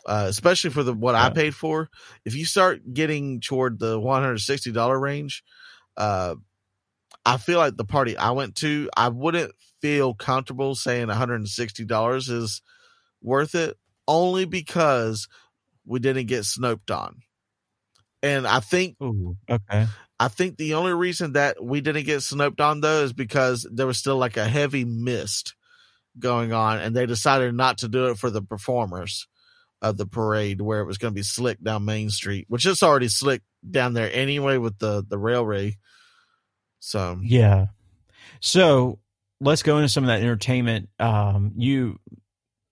Speaker 3: Uh, especially for the what I paid for. If you start getting toward the one hundred sixty dollar range, uh, I feel like the party I went to, I wouldn't feel comfortable saying one hundred sixty dollars is worth it, only because we didn't get snoaped on. And I think
Speaker 1: Ooh, okay.
Speaker 3: I think the only reason that we didn't get snoaped on though is because there was still like a heavy mist going on, and they decided not to do it for the performers of the parade where it was going to be slick down Main Street, which is already slick down there anyway with the the railway. So
Speaker 1: Yeah. So let's go into some of that entertainment. Um, you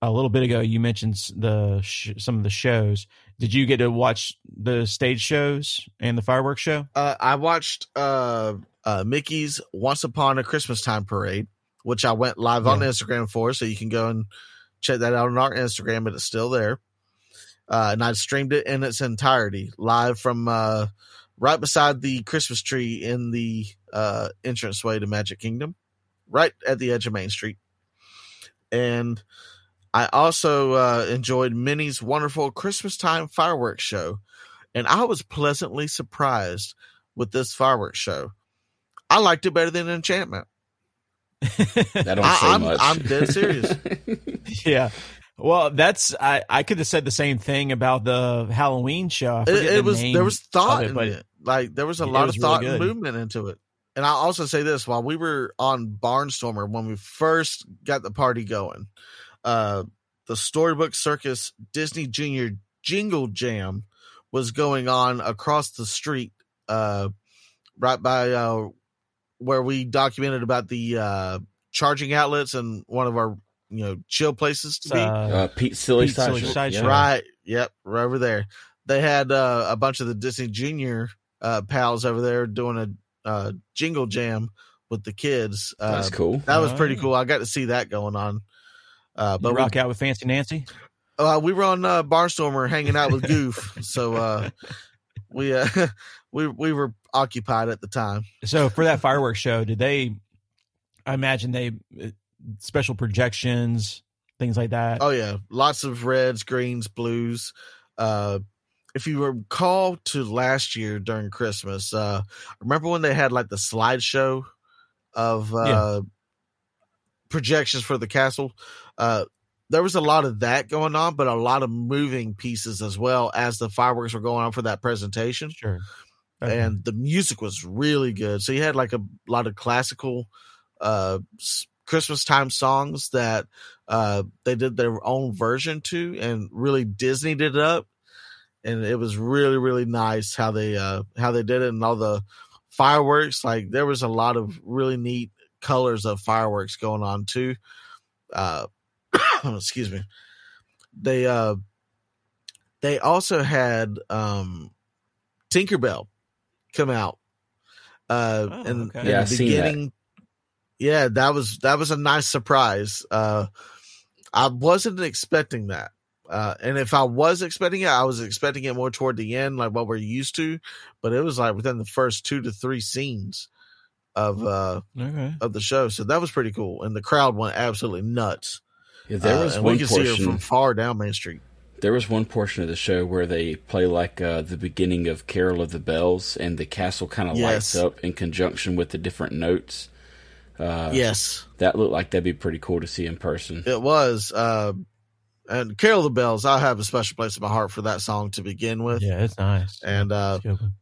Speaker 1: a little bit ago you mentioned the sh- some of the shows. Did you get to watch the stage shows and the fireworks show?
Speaker 3: uh, I watched uh, uh, Mickey's Once Upon a Christmas Time parade, which I went live on Instagram for, so you can go and check that out on our Instagram, but it's still there. Uh, and I streamed it in its entirety live from uh, right beside the Christmas tree in the uh, entranceway to Magic Kingdom, right at the edge of Main Street. And I also uh, enjoyed Minnie's wonderful Christmas time fireworks show, and I was pleasantly surprised with this fireworks show. I liked it better than Enchantment. <laughs>
Speaker 2: That don't
Speaker 3: I-
Speaker 2: say
Speaker 3: I'm-
Speaker 2: much.
Speaker 3: I'm dead serious. <laughs>
Speaker 1: yeah. Well, that's I. I could have said the same thing about the Halloween show. I
Speaker 3: It, it
Speaker 1: the
Speaker 3: was there was thought
Speaker 1: it,
Speaker 3: in
Speaker 1: but
Speaker 3: it. Like there was a lot
Speaker 1: was
Speaker 3: of
Speaker 1: really
Speaker 3: thought and movement into it. And I'll also say this: while we were on Barnstormer, when we first got the party going, uh, the Storybook Circus Disney Junior Jingle Jam was going on across the street, uh, right by uh, where we documented about the uh, charging outlets and one of our you know chill places to be.
Speaker 1: uh,
Speaker 2: uh, Pete Silly
Speaker 1: Pete Silly
Speaker 2: Sideshow.
Speaker 1: Sideshow.
Speaker 2: Yeah.
Speaker 3: Right. Yep. Right over there. They had uh, a bunch of the Disney Junior uh, pals over there doing a uh, jingle jam with the kids. Uh,
Speaker 2: That's cool.
Speaker 3: That was pretty
Speaker 1: Oh.
Speaker 3: cool. I got to see that going on. Uh,
Speaker 1: you
Speaker 3: but
Speaker 1: rock
Speaker 3: we,
Speaker 1: out with Fancy Nancy.
Speaker 3: uh, we were on uh, Barnstormer hanging out with Goof, so uh, we uh, <laughs> we we were occupied at the time.
Speaker 1: So for that fireworks show, did they? I imagine they special projections, things like that.
Speaker 3: Oh yeah, lots of reds, greens, blues. Uh, if you recall to last year during Christmas, uh, remember when they had like the slideshow of uh,
Speaker 1: Yeah.
Speaker 3: projections for the castle? Uh, there was a lot of that going on, but a lot of moving pieces as well as the fireworks were going on for that presentation.
Speaker 1: Sure. Okay.
Speaker 3: And the music was really good. So you had like a lot of classical uh, s- Christmas time songs that uh, they did their own version to, and really Disneyed it up. And it was really really nice how they uh, how they did it, and all the fireworks. Like there was a lot of really neat colors of fireworks going on too. Uh, <coughs> excuse me. They uh, they also had um, Tinkerbell come out. Uh,
Speaker 1: Oh,
Speaker 3: and
Speaker 1: okay.
Speaker 3: in
Speaker 2: Yeah,
Speaker 3: the
Speaker 2: I've that.
Speaker 3: beginning, yeah, that was that was a nice surprise. Uh, I wasn't expecting that. Uh, and if I was expecting it, I was expecting it more toward the end, like what we're used to. But it was like within the first two to three scenes of uh
Speaker 1: okay.
Speaker 3: of the show, so that was pretty cool. And the crowd went absolutely nuts.
Speaker 2: Yeah, there
Speaker 3: Uh,
Speaker 2: was
Speaker 3: and
Speaker 2: one
Speaker 3: we could see her
Speaker 2: portion.
Speaker 3: from far down Main Street.
Speaker 2: There was one portion of the show where they play like uh, the beginning of Carol of the Bells, and the castle kind of lights up in conjunction with the different notes. Uh,
Speaker 3: yes,
Speaker 2: that looked like that'd be pretty cool to see in person.
Speaker 3: it was. Uh, and Carol the Bells, I have a special place in my heart for that song to begin with.
Speaker 1: Yeah, it's nice.
Speaker 3: And uh,
Speaker 1: It's a good one.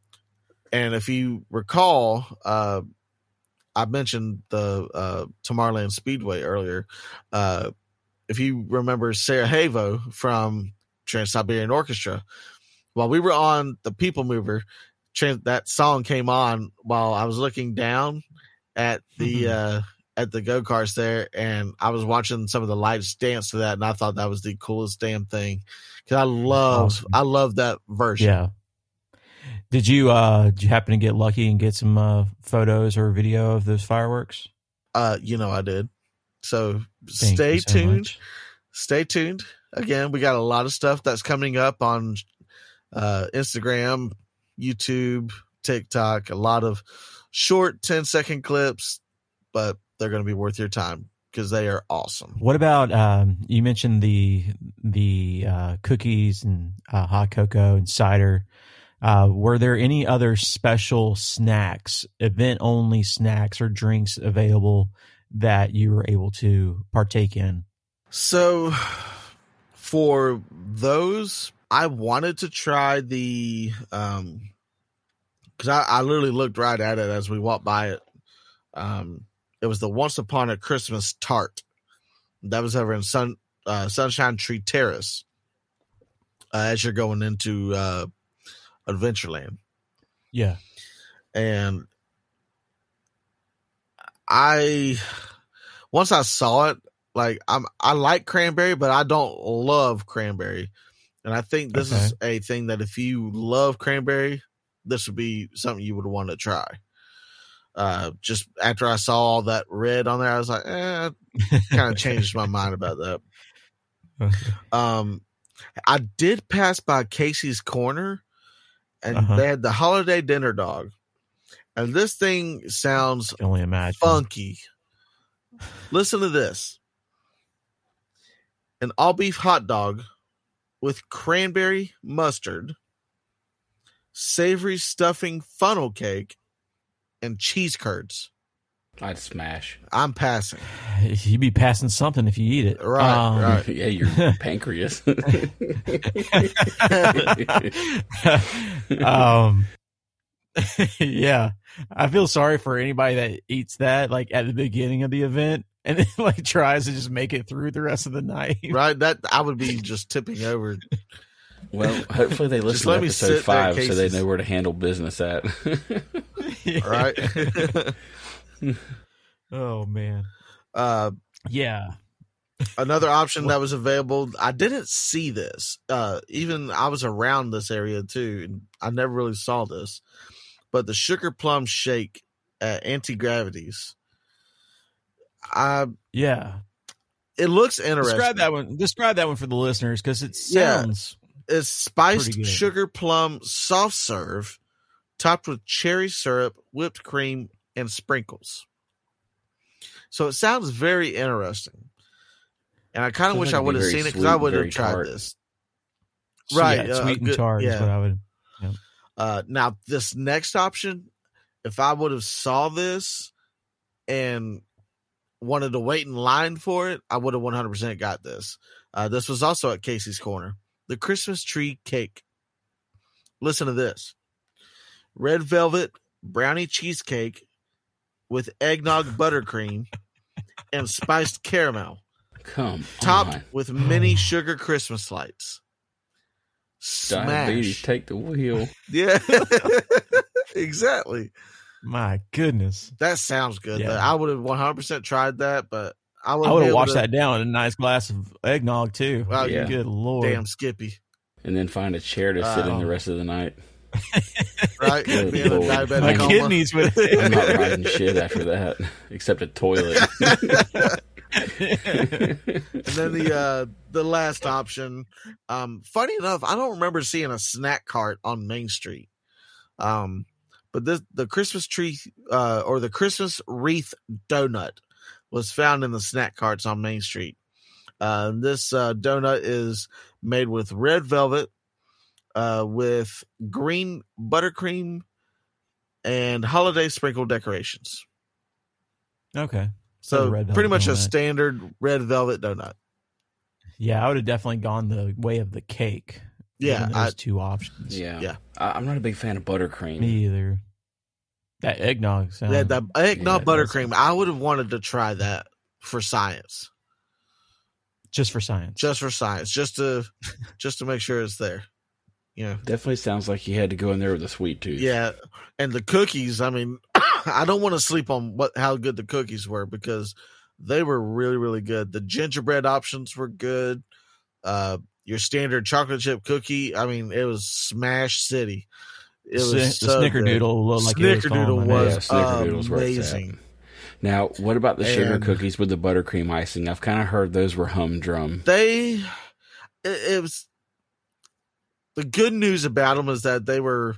Speaker 3: And if you recall, uh, I mentioned the uh, Tomorrowland Speedway earlier. Uh, if you remember Sarajevo from Trans Siberian Orchestra, while we were on the People Mover, trans- that song came on while I was looking down at the uh, at the go karts there, and I was watching some of the lights dance to that, and I thought that was the coolest damn thing because I love
Speaker 1: awesome.
Speaker 3: I love that version.
Speaker 1: Yeah. Did you uh did you happen to get lucky and get some uh photos or video of those fireworks?
Speaker 3: Uh, you know I did. So
Speaker 1: Thank
Speaker 3: stay
Speaker 1: so
Speaker 3: tuned.
Speaker 1: much.
Speaker 3: Stay tuned. Again, we got a lot of stuff that's coming up on uh, Instagram, YouTube, TikTok. A lot of short 10 second clips, but they're going to be worth your time because they are awesome.
Speaker 1: What about um you mentioned the the uh cookies and uh, hot cocoa and cider. Uh were there any other special snacks, event only snacks or drinks available that you were able to partake in?
Speaker 3: So for those, I wanted to try the um because I, I literally looked right at it as we walked by it. Um it was the Once Upon a Christmas tart. That was over in Sun uh, Sunshine Tree Terrace. Uh, as you're going into uh Adventureland.
Speaker 1: Yeah.
Speaker 3: And I once I saw it, like I'm I like cranberry, but I don't love cranberry. And I think this is a thing that if you love cranberry, this would be something you would want to try. Uh just after I saw all that red on there, I was like, eh, kind of <laughs> changed my mind about that. Um I did pass by Casey's Corner and
Speaker 1: Uh-huh.
Speaker 3: they had the holiday dinner dog. And this thing sounds
Speaker 1: only imagine.
Speaker 3: funky. Listen to this an all beef hot dog with cranberry mustard, savory stuffing funnel cake, and cheese curds.
Speaker 2: I'd smash.
Speaker 3: I'm passing. <sighs>
Speaker 1: You'd be passing something if you eat it.
Speaker 3: Right,
Speaker 1: Um,
Speaker 3: right. <laughs>
Speaker 2: yeah, your <laughs> pancreas. <laughs>
Speaker 1: um yeah i feel sorry for anybody that eats that like at the beginning of the event and then like tries to just make it through the rest of the night
Speaker 3: Right? That I would be just tipping over.
Speaker 2: Well, <laughs> hopefully they listen to episode five so they know where to handle business at. <laughs>
Speaker 3: Right? <laughs>
Speaker 1: oh man.
Speaker 3: Uh
Speaker 1: yeah.
Speaker 3: another option that was available i didn't see this. Uh even i was around this area too and i never really saw this. But the sugar plum shake at Auntie Gravity's i
Speaker 1: yeah.
Speaker 3: It looks interesting
Speaker 1: describe that one. Describe that one for the listeners because it
Speaker 3: Yeah.
Speaker 1: Sounds
Speaker 3: it's spiced sugar plum soft serve topped with cherry syrup whipped cream and sprinkles So it sounds very interesting. And I kind of wish I
Speaker 2: it'd
Speaker 3: have
Speaker 2: very
Speaker 3: seen it because I would have tried
Speaker 2: tart.
Speaker 3: this.
Speaker 1: So,
Speaker 3: Right,
Speaker 1: yeah,
Speaker 3: uh,
Speaker 1: sweet and
Speaker 3: good-
Speaker 1: tart is
Speaker 3: yeah.
Speaker 1: what I would.
Speaker 3: Uh, now this next option, if I would have saw this and wanted to wait in line for it, I would have 100% got this. Uh, this was also at Casey's Corner. The Christmas tree cake. Listen to this. Red velvet brownie cheesecake with eggnog <laughs> buttercream and spiced caramel,
Speaker 2: Come
Speaker 3: topped
Speaker 2: on.
Speaker 3: with mini sugar Christmas lights.
Speaker 2: Diabetes,
Speaker 3: Smash.
Speaker 2: take the wheel. <laughs>
Speaker 3: Yeah. <laughs> exactly.
Speaker 1: My goodness,
Speaker 3: That sounds good.
Speaker 1: Yeah.
Speaker 3: I would have 100% tried that, but I would
Speaker 1: I would have washed
Speaker 3: to-
Speaker 1: that down with a nice glass of eggnog too.
Speaker 3: Wow,
Speaker 2: Yeah.
Speaker 1: Good lord,
Speaker 3: Damn Skippy.
Speaker 2: And then find a chair to sit in the rest of the night. <laughs>
Speaker 3: Right?
Speaker 2: Good
Speaker 3: Being a diabetic
Speaker 1: my
Speaker 3: coma.
Speaker 1: kidneys would. <laughs> <laughs>
Speaker 2: I'm not riding shit after that, except a toilet.
Speaker 3: And then the uh the last option. Um funny enough, I don't remember seeing a snack cart on Main Street. Um but this the Christmas tree uh or the Christmas wreath donut was found in the snack carts on Main Street. Uh this uh donut is made with red velvet uh with green buttercream and holiday sprinkle decorations.
Speaker 1: okay, So
Speaker 3: So
Speaker 1: red
Speaker 3: pretty
Speaker 1: velvet
Speaker 3: much a standard red velvet donut.
Speaker 1: yeah, I would have definitely gone the way of the cake.
Speaker 3: Yeah,
Speaker 1: given
Speaker 3: I-
Speaker 1: those two options.
Speaker 2: yeah.
Speaker 3: Yeah.
Speaker 2: I, I'm not a big fan of buttercream.
Speaker 1: me either. That eggnog sounds.
Speaker 3: Yeah, the eggnog
Speaker 2: yeah,
Speaker 3: buttercream. I would have wanted to try that for science,
Speaker 1: just for science.
Speaker 3: just for science, just to just to make sure it's there. You know,
Speaker 2: Definitely sounds like you had to go in there with a sweet tooth.
Speaker 3: yeah. And the cookies. I mean, <coughs> I don't want to sleep on what how good the cookies were because they were really really good. The gingerbread options were good. Uh, your standard chocolate chip cookie. I mean, it was Smash City. It was
Speaker 1: the
Speaker 3: so
Speaker 1: snickerdoodle looked like it was
Speaker 3: Snickerdoodle was
Speaker 2: Yeah, snickerdoodle's where it's at.
Speaker 3: amazing.
Speaker 2: Now, what about the sugar
Speaker 3: And-
Speaker 2: cookies with the buttercream icing? I've kind of heard those were humdrum.
Speaker 3: they it, it was the good news about them is that they were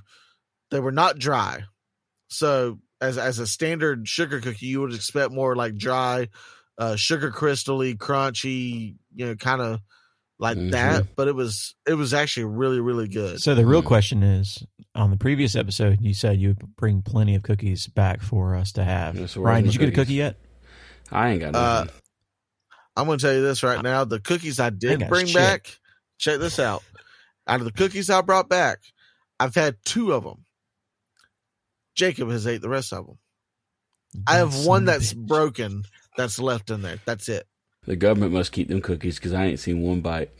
Speaker 3: they were not dry so as as a standard sugar cookie you would expect more like dry uh sugar crystally crunchy you know kind of like
Speaker 2: Mhm.
Speaker 3: that but it was it was actually really really good
Speaker 1: So the real
Speaker 2: Mm.
Speaker 1: question is, on the previous episode, you said you would bring plenty of cookies back for us to have.
Speaker 2: Yeah, so where's
Speaker 1: Ryan, did you get a cookie yet?
Speaker 2: I ain't got
Speaker 3: Uh, i'm gonna tell you this right now the cookies i did
Speaker 1: got
Speaker 3: bring
Speaker 1: shit.
Speaker 3: back check this out out of the cookies i brought back i've had two of them jacob has ate the rest of them I have one that's
Speaker 1: bitch.
Speaker 3: broken that's left in there. That's it.
Speaker 2: The government must keep them cookies because I ain't seen one bite.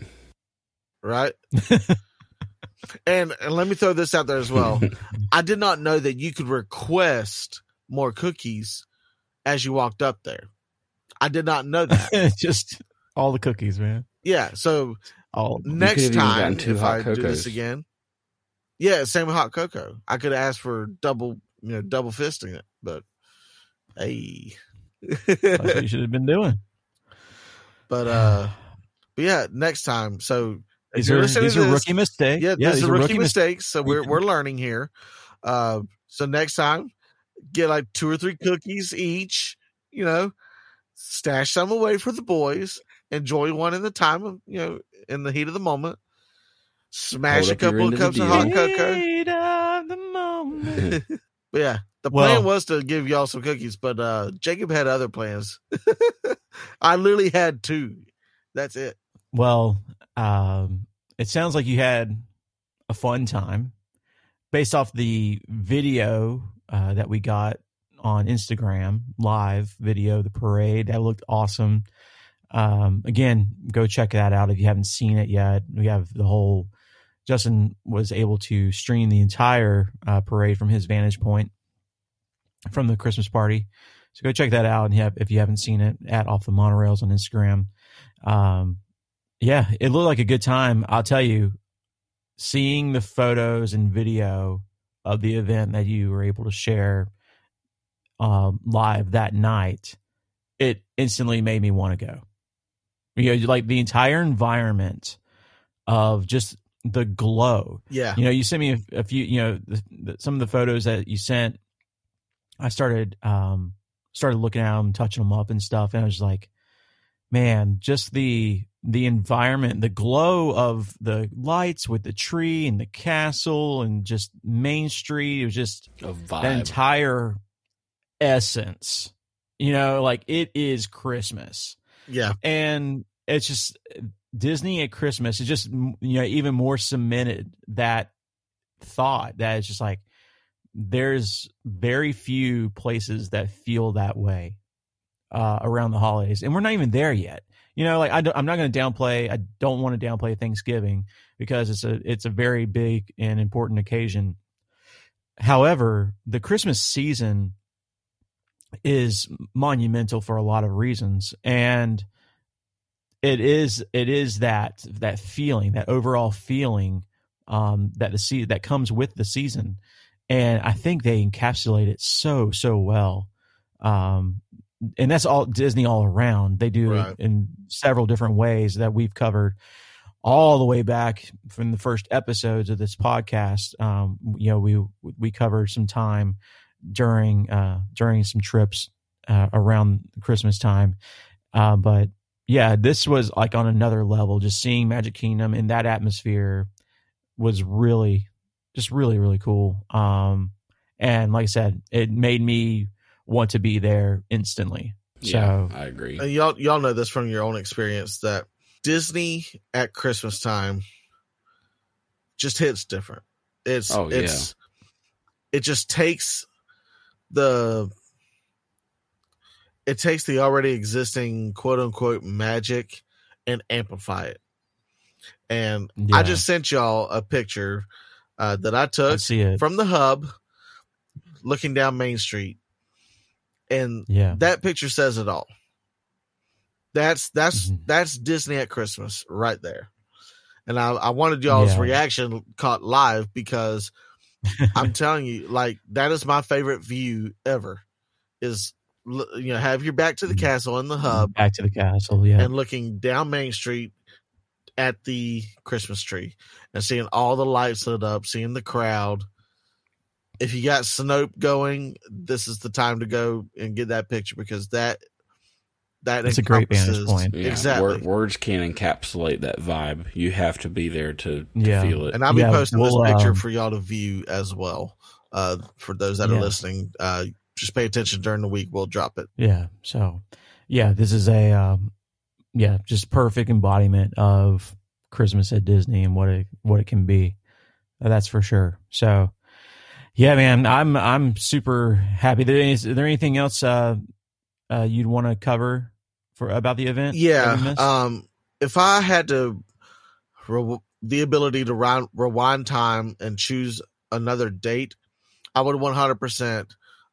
Speaker 3: Right. <laughs> and, and let me throw this out there as well. <laughs> I did not know that you could request more cookies as you walked up there. I did not know that. <laughs>
Speaker 1: Just all the cookies, man.
Speaker 3: yeah. So
Speaker 1: All.
Speaker 3: next time,
Speaker 2: gotten
Speaker 3: if
Speaker 2: hot
Speaker 3: I do this again, yeah, same with hot cocoa. I could ask for double, you know, double fisting it, but hey.
Speaker 1: That's what you should have been doing.
Speaker 3: But uh, but yeah, next time. So if
Speaker 1: These
Speaker 3: you're
Speaker 1: these are
Speaker 3: this-
Speaker 1: rookie mistakes.
Speaker 3: Yeah, these
Speaker 1: these
Speaker 3: are rookie,
Speaker 1: mis-
Speaker 3: mistakes. So we're we're learning here. Uh, so next time, get like two or three cookies each. You know, stash some away for the boys. Enjoy one in the time of you know in the heat of the moment. Smash a couple of
Speaker 2: of
Speaker 3: cups of hot cocoa.
Speaker 1: Heat of the moment. <laughs> <laughs>
Speaker 3: But yeah, the
Speaker 1: Well-
Speaker 3: plan was to give y'all some cookies, but uh Jacob had other plans. <laughs> I literally had two. That's it.
Speaker 1: Well, um, it sounds like you had a fun time based off the video uh, that we got on Instagram live video, the parade. That looked awesome. Um, again, go check that out if you haven't seen it yet. We have the whole. Justin was able to stream the entire uh, parade from his vantage point from the Christmas party. So go check that out. And yeah, if you haven't seen it, at off the monorails on Instagram. Um, yeah, it looked like a good time. I'll tell you, seeing the photos and video of the event that you were able to share um, live that night, it instantly made me want to go. You know, like the entire environment of just the glow.
Speaker 3: Yeah.
Speaker 1: You know, you sent me a, a few. You know, the, the, some of the photos that you sent. I started um, started looking at them, touching them up and stuff, and I was like, man, just the the environment, the glow of the lights with the tree and the castle and just Main Street. It was just
Speaker 2: A vibe.
Speaker 1: the entire essence. You know, like it is Christmas
Speaker 3: Yeah.
Speaker 1: and it's just Disney at Christmas. It just you know even more cemented that thought that it's just like there's very few places that feel that way uh, around the holidays, and we're not even there yet. You know, like I am not going to downplay. I don't want to downplay Thanksgiving because it's a it's a very big and important occasion. However, the Christmas season is monumental for a lot of reasons, and it is it is that that feeling, that overall feeling um, that the that comes with the season, and I think they encapsulate it so so well. Um, and that's all Disney all around. They do
Speaker 3: Right.
Speaker 1: it in several different ways that we've covered all the way back from the first episodes of this podcast. Um, you know, we we covered some time during uh, during some trips uh, around Christmas time, uh, but yeah, this was like on another level. Just seeing Magic Kingdom in that atmosphere was really, just really, really cool. Um, and like I said, it made me want to be there instantly.
Speaker 2: yeah,
Speaker 1: So
Speaker 2: I agree.
Speaker 3: And y'all y'all know this from your own experience that Disney at Christmas time just hits different. It's
Speaker 2: Oh, yeah.
Speaker 3: it's it just takes the it takes the already existing quote unquote magic and amplify it. And
Speaker 1: Yeah.
Speaker 3: I just sent y'all a picture uh, that I
Speaker 1: I
Speaker 3: took
Speaker 1: it.
Speaker 3: from the hub looking down Main Street. And
Speaker 1: Yeah.
Speaker 3: that picture says it all. That's that's
Speaker 1: Mhm.
Speaker 3: that's Disney at Christmas right there. And I, I wanted y'all's
Speaker 1: Yeah.
Speaker 3: reaction caught live because <laughs> I'm telling you, like that is my favorite view ever. Is you know have your back to the
Speaker 1: Mhm.
Speaker 3: castle in the hub
Speaker 1: Back to the castle. Yeah.
Speaker 3: and looking down Main Street at the Christmas tree and seeing all the lights lit up, seeing the crowd. If you got Snoap going, this is the time to go and get that picture because that that
Speaker 1: It's a great vantage point.
Speaker 2: Yeah,
Speaker 3: Exactly.
Speaker 2: wor- words can't encapsulate that vibe. You have to be there to, to
Speaker 1: Yeah.
Speaker 2: feel it.
Speaker 3: And I'll be
Speaker 1: Yeah,
Speaker 3: posting
Speaker 1: we'll,
Speaker 3: this picture
Speaker 1: um,
Speaker 3: for y'all to view as well. Uh, for those that
Speaker 1: Yeah.
Speaker 3: are listening, uh, just pay attention during the week. We'll drop it.
Speaker 1: Yeah. So, yeah, this is a, um, yeah, just perfect embodiment of Christmas at Disney and what it what it can be. That's for sure. So, yeah, man, I'm I'm super happy. Is, there anything else uh, uh, you'd want to cover for about the event?
Speaker 3: Yeah. Um, if I had to, re- the ability to rewind, rewind time and choose another date, I would 100%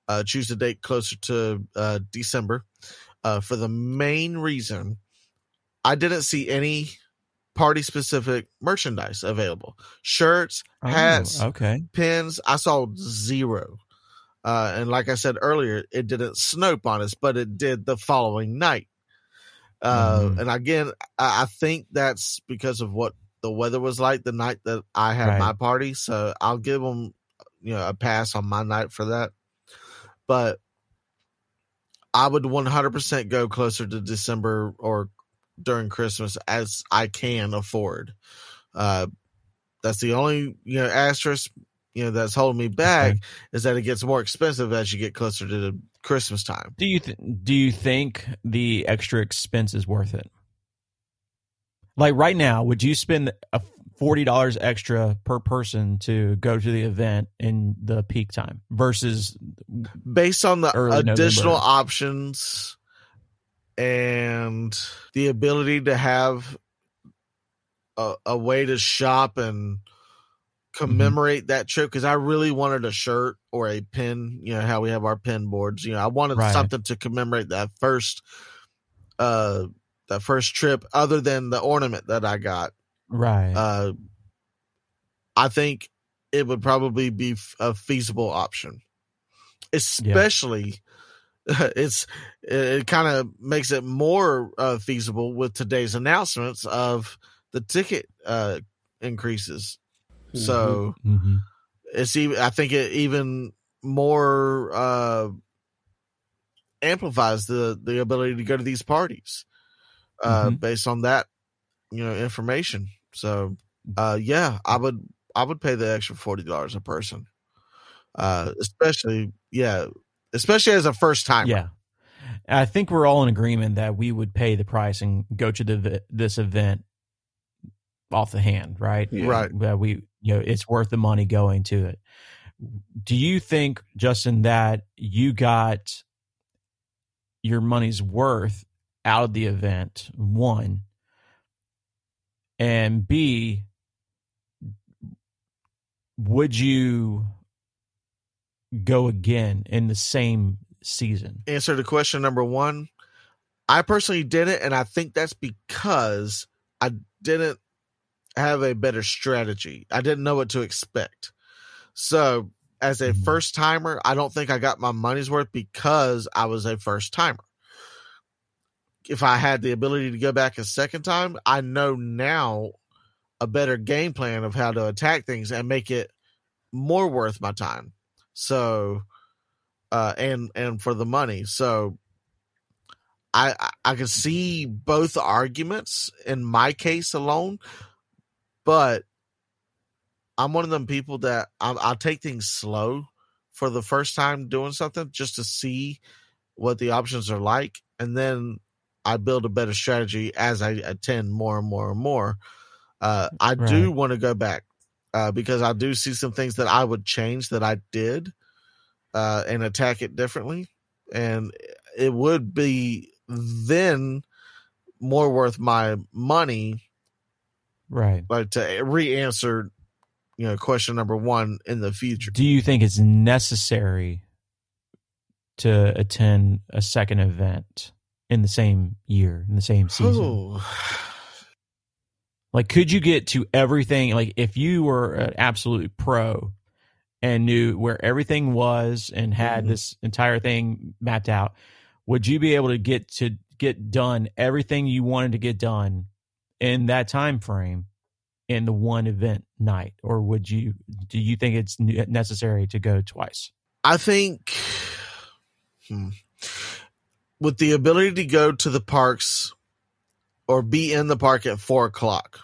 Speaker 3: uh, choose a date closer to uh, December uh, for the main reason I didn't see any party specific merchandise available. Shirts,
Speaker 1: Oh,
Speaker 3: hats,
Speaker 1: okay.
Speaker 3: pins, I saw zero. Uh, and like I said earlier, it didn't snoap on us, but it did the following night. Uh,
Speaker 1: Mhm.
Speaker 3: And again, I, I think that's because of what the weather was like the night that I had
Speaker 1: Right.
Speaker 3: my party. So I'll give them, you know, a pass on my night for that. But I would 100% go closer to December or during Christmas as I can afford. Uh, that's the only you know asterisk you know that's holding me back
Speaker 1: Okay.
Speaker 3: is that it gets more expensive as you get closer to the Christmas time.
Speaker 1: Do you th- do you think the extra expense is worth it? Like right now, would you spend a forty dollars extra per person to go to the event in the peak time versus
Speaker 3: Based on the additional
Speaker 1: November.
Speaker 3: options and the ability to have a, a way to shop and commemorate that trip because I really wanted a shirt or a pin, you know, how we have our pin boards. You know, I wanted
Speaker 1: Right.
Speaker 3: something to commemorate that first uh that first trip other than the ornament that I got.
Speaker 1: right?
Speaker 3: uh, I think it would probably be f- a feasible option. Especially, <laughs> it's it kind of makes it more uh, feasible with today's announcements of the ticket uh, increases. So
Speaker 1: hmm
Speaker 3: it's even. I think it even more uh, amplifies the the ability to go to these parties uh
Speaker 1: Mhm.
Speaker 3: based on that you know information so uh yeah i would i would pay the extra $40 a person uh especially yeah especially as a first timer
Speaker 1: Yeah. I think we're all in agreement that we would pay the price and go to the this event off the hand, right?
Speaker 2: Yeah.
Speaker 3: right
Speaker 1: That we you know it's worth the money going to it. Do you think Justin that you got your money's worth out of the event? One, and B, would you go again in the same season?
Speaker 3: answer to question number one. I personally didn't and i think that's because i didn't have a better strategy. I didn't know what to expect. So as a
Speaker 1: Mhm.
Speaker 3: first timer i don't think i got my money's worth because i was a first timer. If i had the ability to go back a second time i know now a better game plan of how to attack things and make it more worth my time so uh, and and for the money. So I I, I can see both arguments in my case alone, but I'm one of them people that I'll, I'll take things slow for the first time doing something just to see what the options are like, and then I build a better strategy as I attend more and more and more. Uh, I do want to go back uh, because I do see some things that I would change that I did uh, and attack it differently, and it would be then more worth my money,
Speaker 1: Right.
Speaker 3: like to re-answer, you know, question number one in the future.
Speaker 1: Do you think it's necessary to attend a second event in the same year, in the same season?
Speaker 3: Ooh.
Speaker 1: Like, could you get to everything? Like, if you were an absolute pro and knew where everything was and had
Speaker 3: Mhm.
Speaker 1: this entire thing mapped out, would you be able to get to get done everything you wanted to get done in that time frame in the one event night, or would you? Do you think it's necessary to go twice?
Speaker 3: I think hmm, with the ability to go to the parks or be in the park at four o'clock,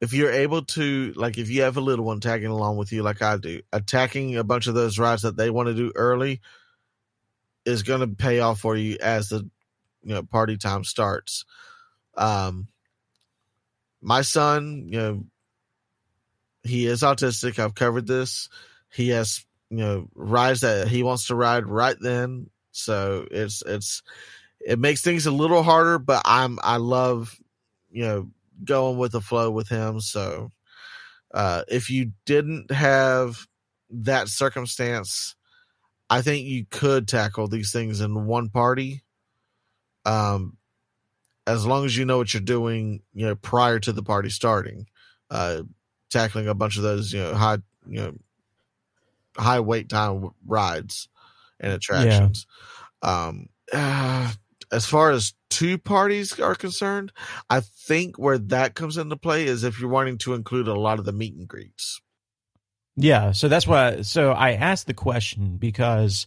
Speaker 3: if you're able to, like, if you have a little one tagging along with you, like I do, attacking a bunch of those rides that they want to do early is going to pay off for you as the you know party time starts. Um, my son, you know, he is autistic. I've covered this. He has you know rides that he wants to ride right then so it's it's it makes things a little harder but i'm i love you know going with the flow with him. So uh if you didn't have that circumstance i think you could tackle these things in one party. Um as long as you know what you're doing you know prior to the party starting uh tackling a bunch of those you know high you know high wait time rides and attractions. Um, uh, <sighs> as far as two parties are concerned, I think where that comes into play is if you're wanting to include a lot of the meet and greets.
Speaker 1: Yeah, so that's why. So I asked the question because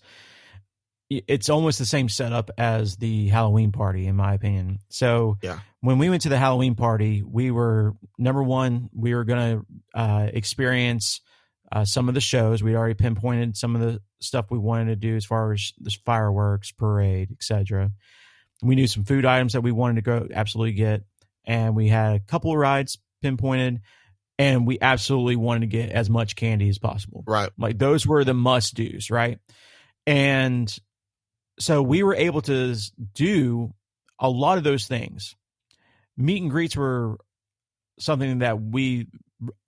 Speaker 1: it's almost the same setup as the Halloween party, in my opinion. So
Speaker 3: Yeah.
Speaker 1: when we went to the Halloween party, we were number one. We were going to uh, experience uh, some of the shows. We'd already pinpointed some of the stuff we wanted to do as far as the fireworks, parade, etc. We knew some food items that we wanted to go absolutely get, and we had a couple of rides pinpointed, and we absolutely wanted to get as much candy as possible.
Speaker 3: Right.
Speaker 1: Like those were the must dos, right? And so we were able to do a lot of those things. Meet and greets were something that we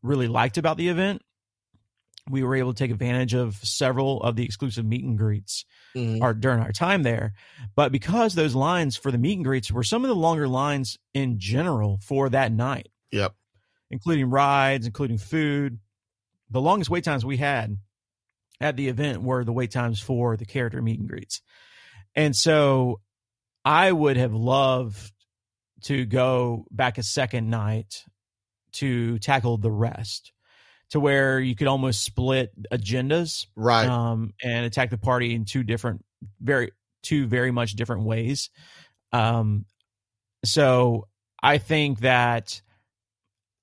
Speaker 1: really liked about the event. We were able to take advantage of several of the exclusive meet and greets
Speaker 3: Mhm.
Speaker 1: our during our time there. But because those lines for the meet and greets were some of the longer lines in general for that night,
Speaker 3: Yep.
Speaker 1: including rides, including food, the longest wait times we had at the event were the wait times for the character meet and greets. And so I would have loved to go back a second night to tackle the rest to where you could almost split agendas
Speaker 3: Right.
Speaker 1: um, and attack the party in two different, very two very much different ways. Um, so I think that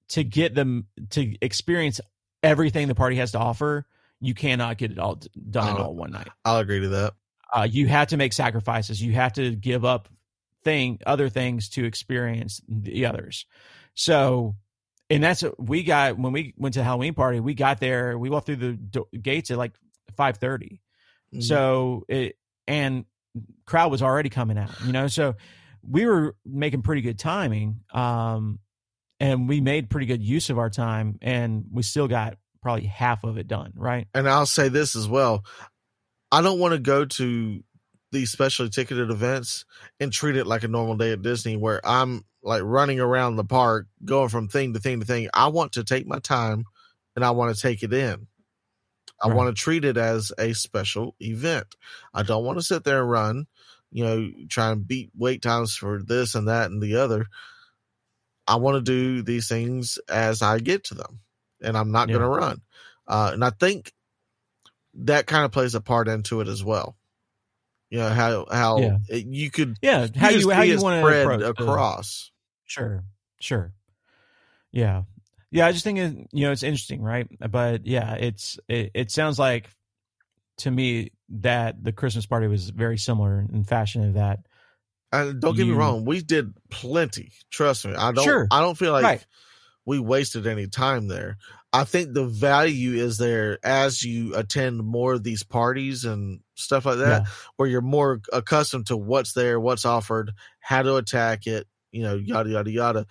Speaker 1: to get them to experience everything the party has to offer, you cannot get it all done in
Speaker 3: I'll-
Speaker 1: all one night.
Speaker 3: I'll agree to that.
Speaker 1: Uh, you have to make sacrifices. You have to give up thing other things to experience the others. So, and that's we got when we went to Halloween party. We got there. We walked through the do- gates at like five thirty.
Speaker 3: Mhm.
Speaker 1: So it and crowd was already coming out, you know. So we were making pretty good timing, um, and we made pretty good use of our time, and we still got probably half of it done, right?
Speaker 3: and I'll say this as well. I don't want to go to these specially ticketed events and treat it like a normal day at Disney where I'm like running around the park, going from thing to thing to thing. I want to take my time and I want to take it in. I
Speaker 1: Right.
Speaker 3: want to treat it as a special event. I don't want to sit there and run, you know, try and beat wait times for this and that and the other. I want to do these things as I get to them, and I'm not
Speaker 1: Yeah.
Speaker 3: going to run. Uh, and I think that kind of plays a part into it as well. You know how how
Speaker 1: Yeah.
Speaker 3: Eh, you could
Speaker 1: Yeah, how
Speaker 3: could
Speaker 1: you how you want to
Speaker 3: spread across.
Speaker 1: Sure, sure. Yeah, yeah. I just think it, you know it's interesting, right? But yeah, it's it, it sounds like to me that the Christmas party was very similar in fashion of that.
Speaker 3: And don't get me wrong, we did plenty. Trust me, I don't.
Speaker 1: Sure.
Speaker 3: I don't feel like
Speaker 1: Right.
Speaker 3: we wasted any time there. I think the value is there as you attend more of these parties and stuff like that,
Speaker 1: Yeah.
Speaker 3: where you're more accustomed to what's there, what's offered, how to attack it. You know, yada yada yada.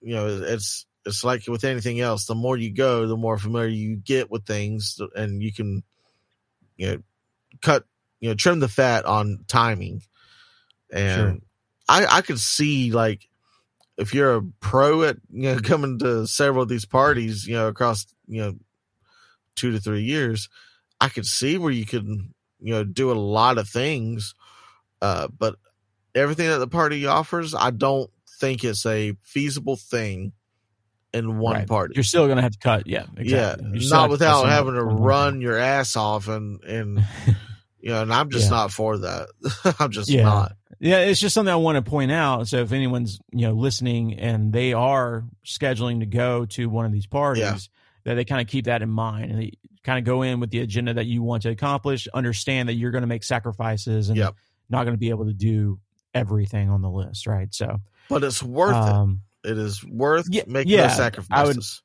Speaker 3: You know, it's it's like with anything else. The more you go, the more familiar you get with things, and you can, you know, cut, you know, trim the fat on timing. And
Speaker 1: Sure.
Speaker 3: I I could see like if you're a pro at you know <laughs> coming to several of these parties, you know, across you know two to three years, I could see where you could you know do a lot of things. Uh, but everything that the party offers, I don't think it's a feasible thing in one
Speaker 1: Right.
Speaker 3: party.
Speaker 1: You're still gonna have to cut. Yeah, exactly.
Speaker 3: Yeah,
Speaker 1: You still have
Speaker 3: not without having to run your ass off and and <laughs> you know, and I'm just
Speaker 1: Yeah.
Speaker 3: not for that. <laughs> I'm just
Speaker 1: Yeah.
Speaker 3: not.
Speaker 1: Yeah, it's just something I want to point out. So if anyone's you know listening and they are scheduling to go to one of these parties,
Speaker 3: Yeah.
Speaker 1: that they kind of keep that in mind and they kind of go in with the agenda that you want to accomplish. Understand that you're going to make sacrifices and
Speaker 3: Yep.
Speaker 1: not going to be able to do everything on the list, right? So,
Speaker 3: But it's worth
Speaker 1: um,
Speaker 3: it. It is worth
Speaker 1: yeah,
Speaker 3: making
Speaker 1: yeah,
Speaker 3: those
Speaker 1: I would-
Speaker 3: sacrifices.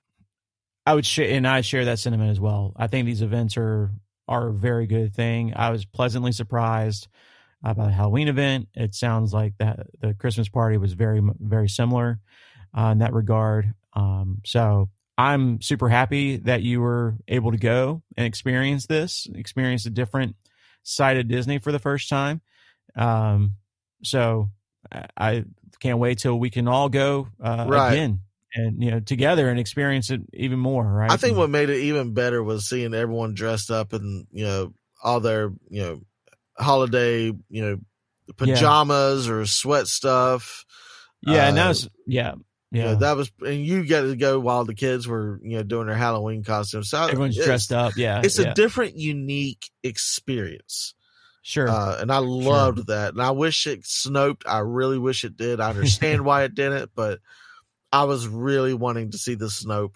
Speaker 1: I would share, and I share that sentiment as well. I think these events are are a very good thing. I was pleasantly surprised by the Halloween event. It sounds like that the Christmas party was very very similar uh, in that regard. Um, so I'm super happy that you were able to go and experience this, experience a different side of Disney for the first time. Um, so I- can't wait till we can all go uh,
Speaker 3: Right.
Speaker 1: again and you know together and experience it even more. Right?
Speaker 3: I think what made it even better was seeing everyone dressed up in, you know, all their, you know, holiday, you know, pajamas or sweat stuff.
Speaker 1: yeah, and
Speaker 3: uh,
Speaker 1: that was yeah,
Speaker 3: You
Speaker 1: yeah.
Speaker 3: know, that was, and you got to go while the kids were, you know, doing their Halloween costumes. So
Speaker 1: Everyone's dressed up. Yeah,
Speaker 3: It's
Speaker 1: yeah.
Speaker 3: a different, unique experience.
Speaker 1: sure.
Speaker 3: Uh, and I loved that. And I wish it snoaped. I really wish it did. I understand why it didn't, <laughs> but I was really wanting to see the Snoap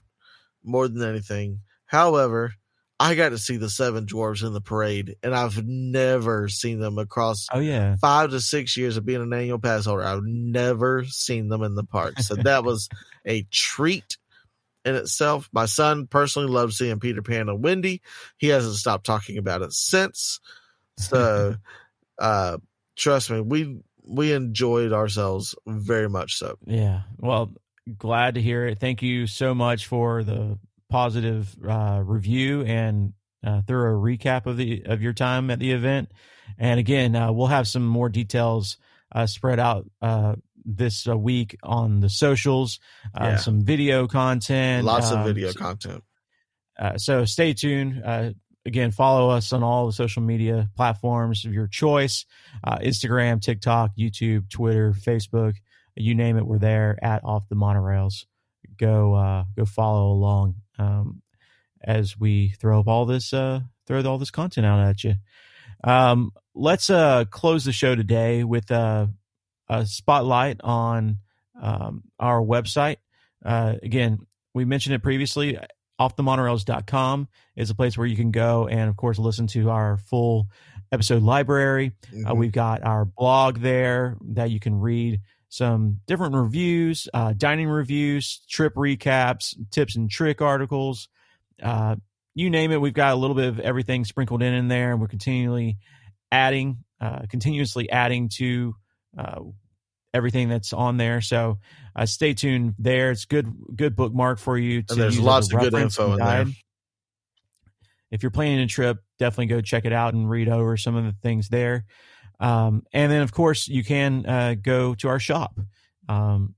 Speaker 3: more than anything. However, I got to see the seven dwarves in the parade, and I've never seen them across
Speaker 1: oh yeah,
Speaker 3: five to six years of being an annual pass holder. I've never seen them in the park. So that was <laughs> a treat in itself. My son personally loves seeing Peter Pan and Wendy. He hasn't stopped talking about it since. So <laughs> uh trust me, we we enjoyed ourselves very much so.
Speaker 1: yeah. Well, glad to hear it. Thank you so much for the positive uh, review and uh, thorough recap of the of your time at the event. And again, uh, we'll have some more details uh, spread out uh, this uh, week on the socials. Uh,
Speaker 3: Yeah.
Speaker 1: Some video content,
Speaker 3: Lots of
Speaker 1: um,
Speaker 3: video
Speaker 1: s-
Speaker 3: content.
Speaker 1: Uh, so stay tuned. Uh, again, follow us on all the social media platforms of your choice uh, Instagram, TikTok, YouTube, Twitter, Facebook, you name it, we're there at Off the Monorails. Go, uh, go follow along um, as we throw up all this, uh, throw all this content out at you. Um, let's uh, close the show today with uh, a spotlight on um, our website. Uh, again, we mentioned it previously. Offthemonorails.com is a place where you can go and, of course, listen to our full episode library. Mm-hmm. Uh, we've got our blog there that you can read some different reviews, uh, dining reviews, trip recaps, tips and trick articles. Uh, you name it, we've got a little bit of everything sprinkled in in there, and we're continually adding, uh, continuously adding to uh, everything that's on there. So uh, stay tuned there. It's good, good bookmark for you.
Speaker 3: To and there's lots of good info in there.
Speaker 1: If you're planning a trip, definitely go check it out and read over some of the things there. Um, and then, of course, you can uh, go to our shop. Um,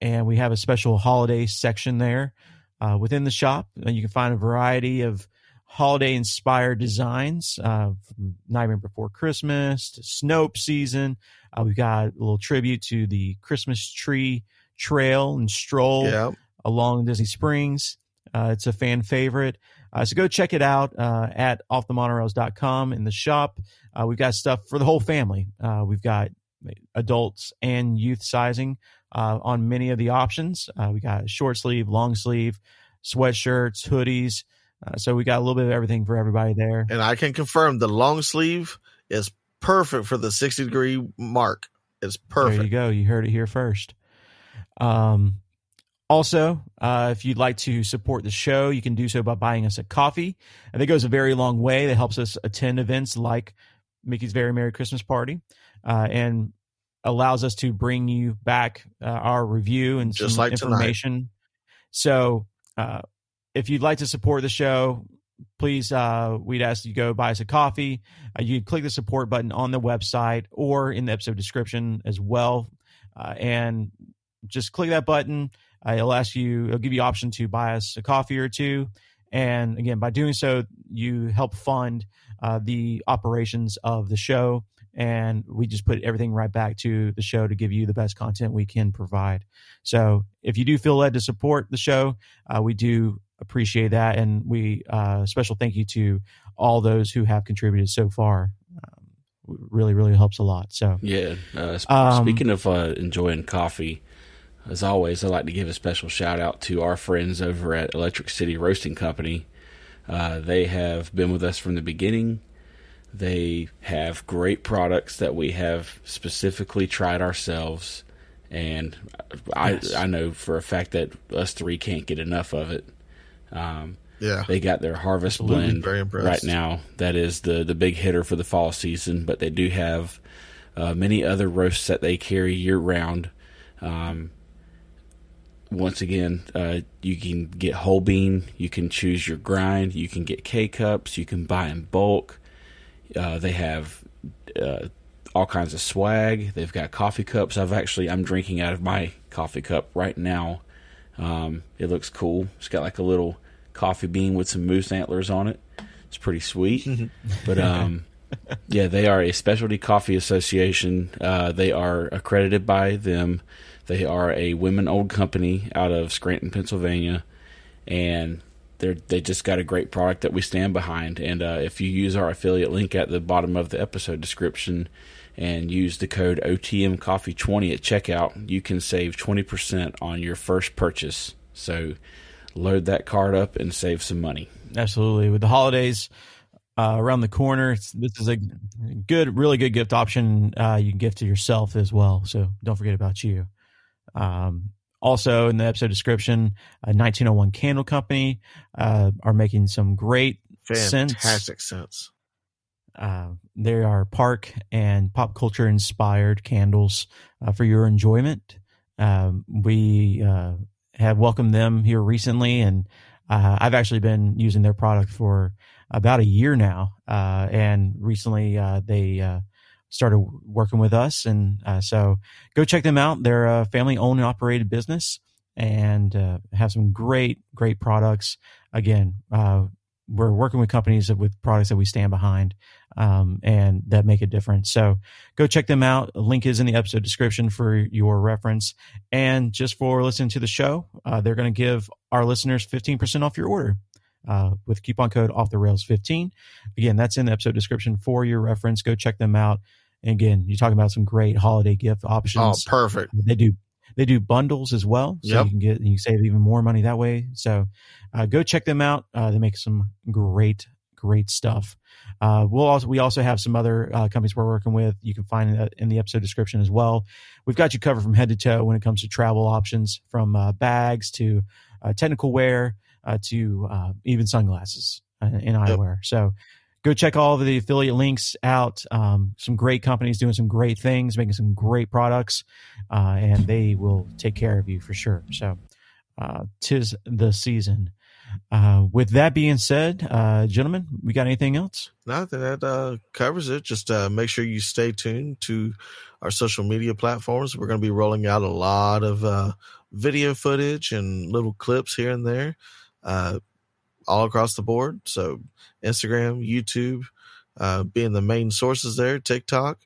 Speaker 1: and we have a special holiday section there uh, within the shop. And you can find a variety of holiday inspired designs uh, from Nightmare Before Christmas to Snoap season. Uh, we've got a little tribute to the Christmas tree trail and stroll yep. along Disney Springs. Uh, it's a fan favorite. Uh, so go check it out uh, at offthemonorails.com in the shop. Uh, we've got stuff for the whole family. Uh, we've got adults and youth sizing uh, on many of the options. Uh, we got short sleeve, long sleeve, sweatshirts, hoodies. so we got a little bit of everything for everybody there.
Speaker 3: And I can confirm the long sleeve is perfect for the 60 degree mark. It's perfect.
Speaker 1: There you go. You heard it here first. Um, also, uh, if you'd like to support the show, you can do so by buying us a coffee. I think it goes a very long way. That helps us attend events like Mickey's Very Merry Christmas Party uh, and allows us to bring you back uh, our review and
Speaker 3: just like information. Tonight.
Speaker 1: So, uh, if you'd like to support the show, please, uh, we'd ask you go buy us a coffee. Uh, you click the support button on the website or in the episode description as well. and just click that button uh, it'll ask you, it'll give you option to buy us a coffee or two. And again, by doing so, you help fund uh, the operations of the show. And we just put everything right back to the show to give you the best content we can provide. So if you do feel led to support the show, uh, we do appreciate that. And we, uh, special thank you to all those who have contributed so far. Um, really, really helps a lot. So,
Speaker 2: yeah. Uh, sp- um, speaking of uh, enjoying coffee, as always, I'd like to give a special shout out to our friends over at Electric City Roasting Company. Uh, they have been with us from the beginning. They have great products that we have specifically tried ourselves, and yes. I I know for a fact that us three can't get enough of it. Um,
Speaker 3: yeah,
Speaker 2: they got their Harvest Absolutely. Blend right now. That is the the big hitter for the fall season, but they do have uh, many other roasts that they carry year round. Um, once again, uh, you can get whole bean, you can choose your grind, you can get K cups, you can buy in bulk. Uh, they have uh, all kinds of swag. They've got coffee cups. I've actually I'm drinking out of my coffee cup right now. Um, it looks cool. It's got like a little coffee bean with some moose antlers on it. It's pretty sweet. <laughs> but um, yeah, they are a specialty coffee association. Uh, they are accredited by them. They are a women owned company out of Scranton, Pennsylvania, and they they just got a great product that we stand behind. And uh, if you use our affiliate link at the bottom of the episode description and use the code OTM Coffee 20 at checkout, you can save 20% on your first purchase. So load that card up and save some money.
Speaker 1: Absolutely. With the holidays uh, around the corner, this is a good, really good gift option. Uh, you can gift to yourself as well. So don't forget about you. Um, also, in the episode description, a 1901 Candle Company uh, are making some great
Speaker 3: fantastic
Speaker 1: scents.
Speaker 3: scents.
Speaker 1: Uh, they are park and pop culture inspired candles uh, for your enjoyment. Um, we uh, have welcomed them here recently, and uh, I've actually been using their product for about a year now. Uh, and recently, they started working with us. And uh, so go check them out. They're a family owned and operated business and uh, have some great, great products. Again, uh, we're working with companies with products that we stand behind um, and that make a difference. So go check them out. A link is in the episode description for your reference. And just for listening to the show, uh, they're going to give our listeners 15% off your order. uh, with coupon code off the rails 15. Again, that's in the episode description for your reference. Go check them out. And again, you're talking about some great holiday gift options.
Speaker 3: Oh, perfect.
Speaker 1: They do they do bundles as well, so
Speaker 3: Yep.
Speaker 1: you can get you can save even more money that way. So uh, go check them out. Uh, they make some great great stuff. Uh, we'll also we also have some other uh, companies we're working with. You can find in the episode description as well. We've got you covered from head to toe when it comes to travel options, from uh, bags to uh, technical wear uh, to uh, even sunglasses uh, in eyewear. So go check all of the affiliate links out. Um, some great companies doing some great things, making some great products, uh, and they will take care of you for sure. So, uh, tis the season. Uh, with that being said, uh, gentlemen, we got anything else?
Speaker 3: No, I think that uh, covers it. Just uh, make sure you stay tuned to our social media platforms. We're going to be rolling out a lot of uh, video footage and little clips here and there, uh, all across the board. So Instagram, YouTube, uh, being the main sources there. TikTok.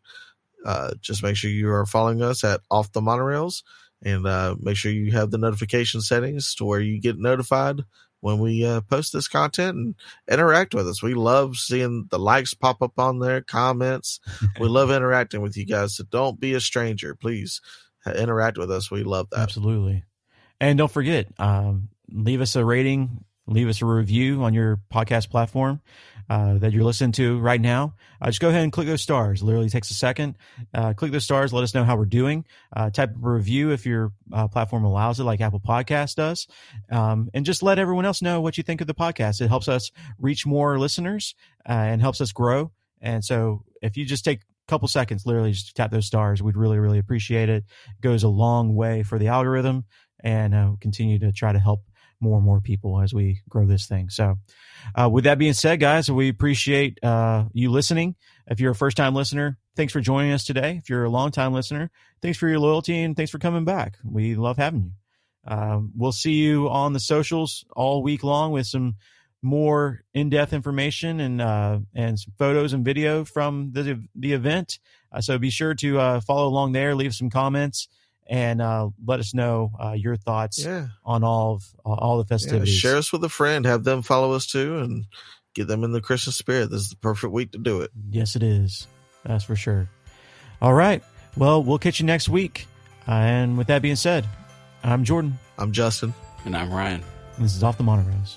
Speaker 3: Uh, just make sure you are following us at Off the Monorails, and uh, make sure you have the notification settings to where you get notified when we uh, post this content and interact with us. We love seeing the likes pop up on there, comments. we <laughs> love interacting with you guys. So don't be a stranger. Please uh, interact with us. We love that.
Speaker 1: Absolutely. And don't forget, um, leave us a rating, leave us a review on your podcast platform uh, that you're listening to right now. Uh, just go ahead and click those stars. It literally takes a second. Uh, click those stars. Let us know how we're doing. Uh, type a review if your uh, platform allows it, like Apple Podcast does. Um, and just let everyone else know what you think of the podcast. It helps us reach more listeners uh, and helps us grow. And so if you just take a couple seconds, literally just tap those stars, we'd really, really appreciate it. It goes a long way for the algorithm and continue to try to help more and more people as we grow this thing. So, uh, with that being said, guys, we appreciate uh, you listening. If you're a first time listener, thanks for joining us today. If you're a long time listener, thanks for your loyalty and thanks for coming back. We love having you. Um, we'll see you on the socials all week long with some more in-depth information and uh, and some photos and video from the the event. Uh, so be sure to uh, follow along there, leave some comments, and uh, let us know uh, your thoughts
Speaker 3: Yeah.
Speaker 1: on all of all the
Speaker 3: yeah.
Speaker 1: festivities.
Speaker 3: Share us with a friend. Have them follow us too and get them in the Christmas spirit. This is the perfect week to do it.
Speaker 1: Yes, it is. That's for sure. All right. Well, we'll catch you next week. Uh, and with that being said, I'm Jordan.
Speaker 3: I'm Justin.
Speaker 2: And I'm Ryan.
Speaker 1: And this is Off the Monorails.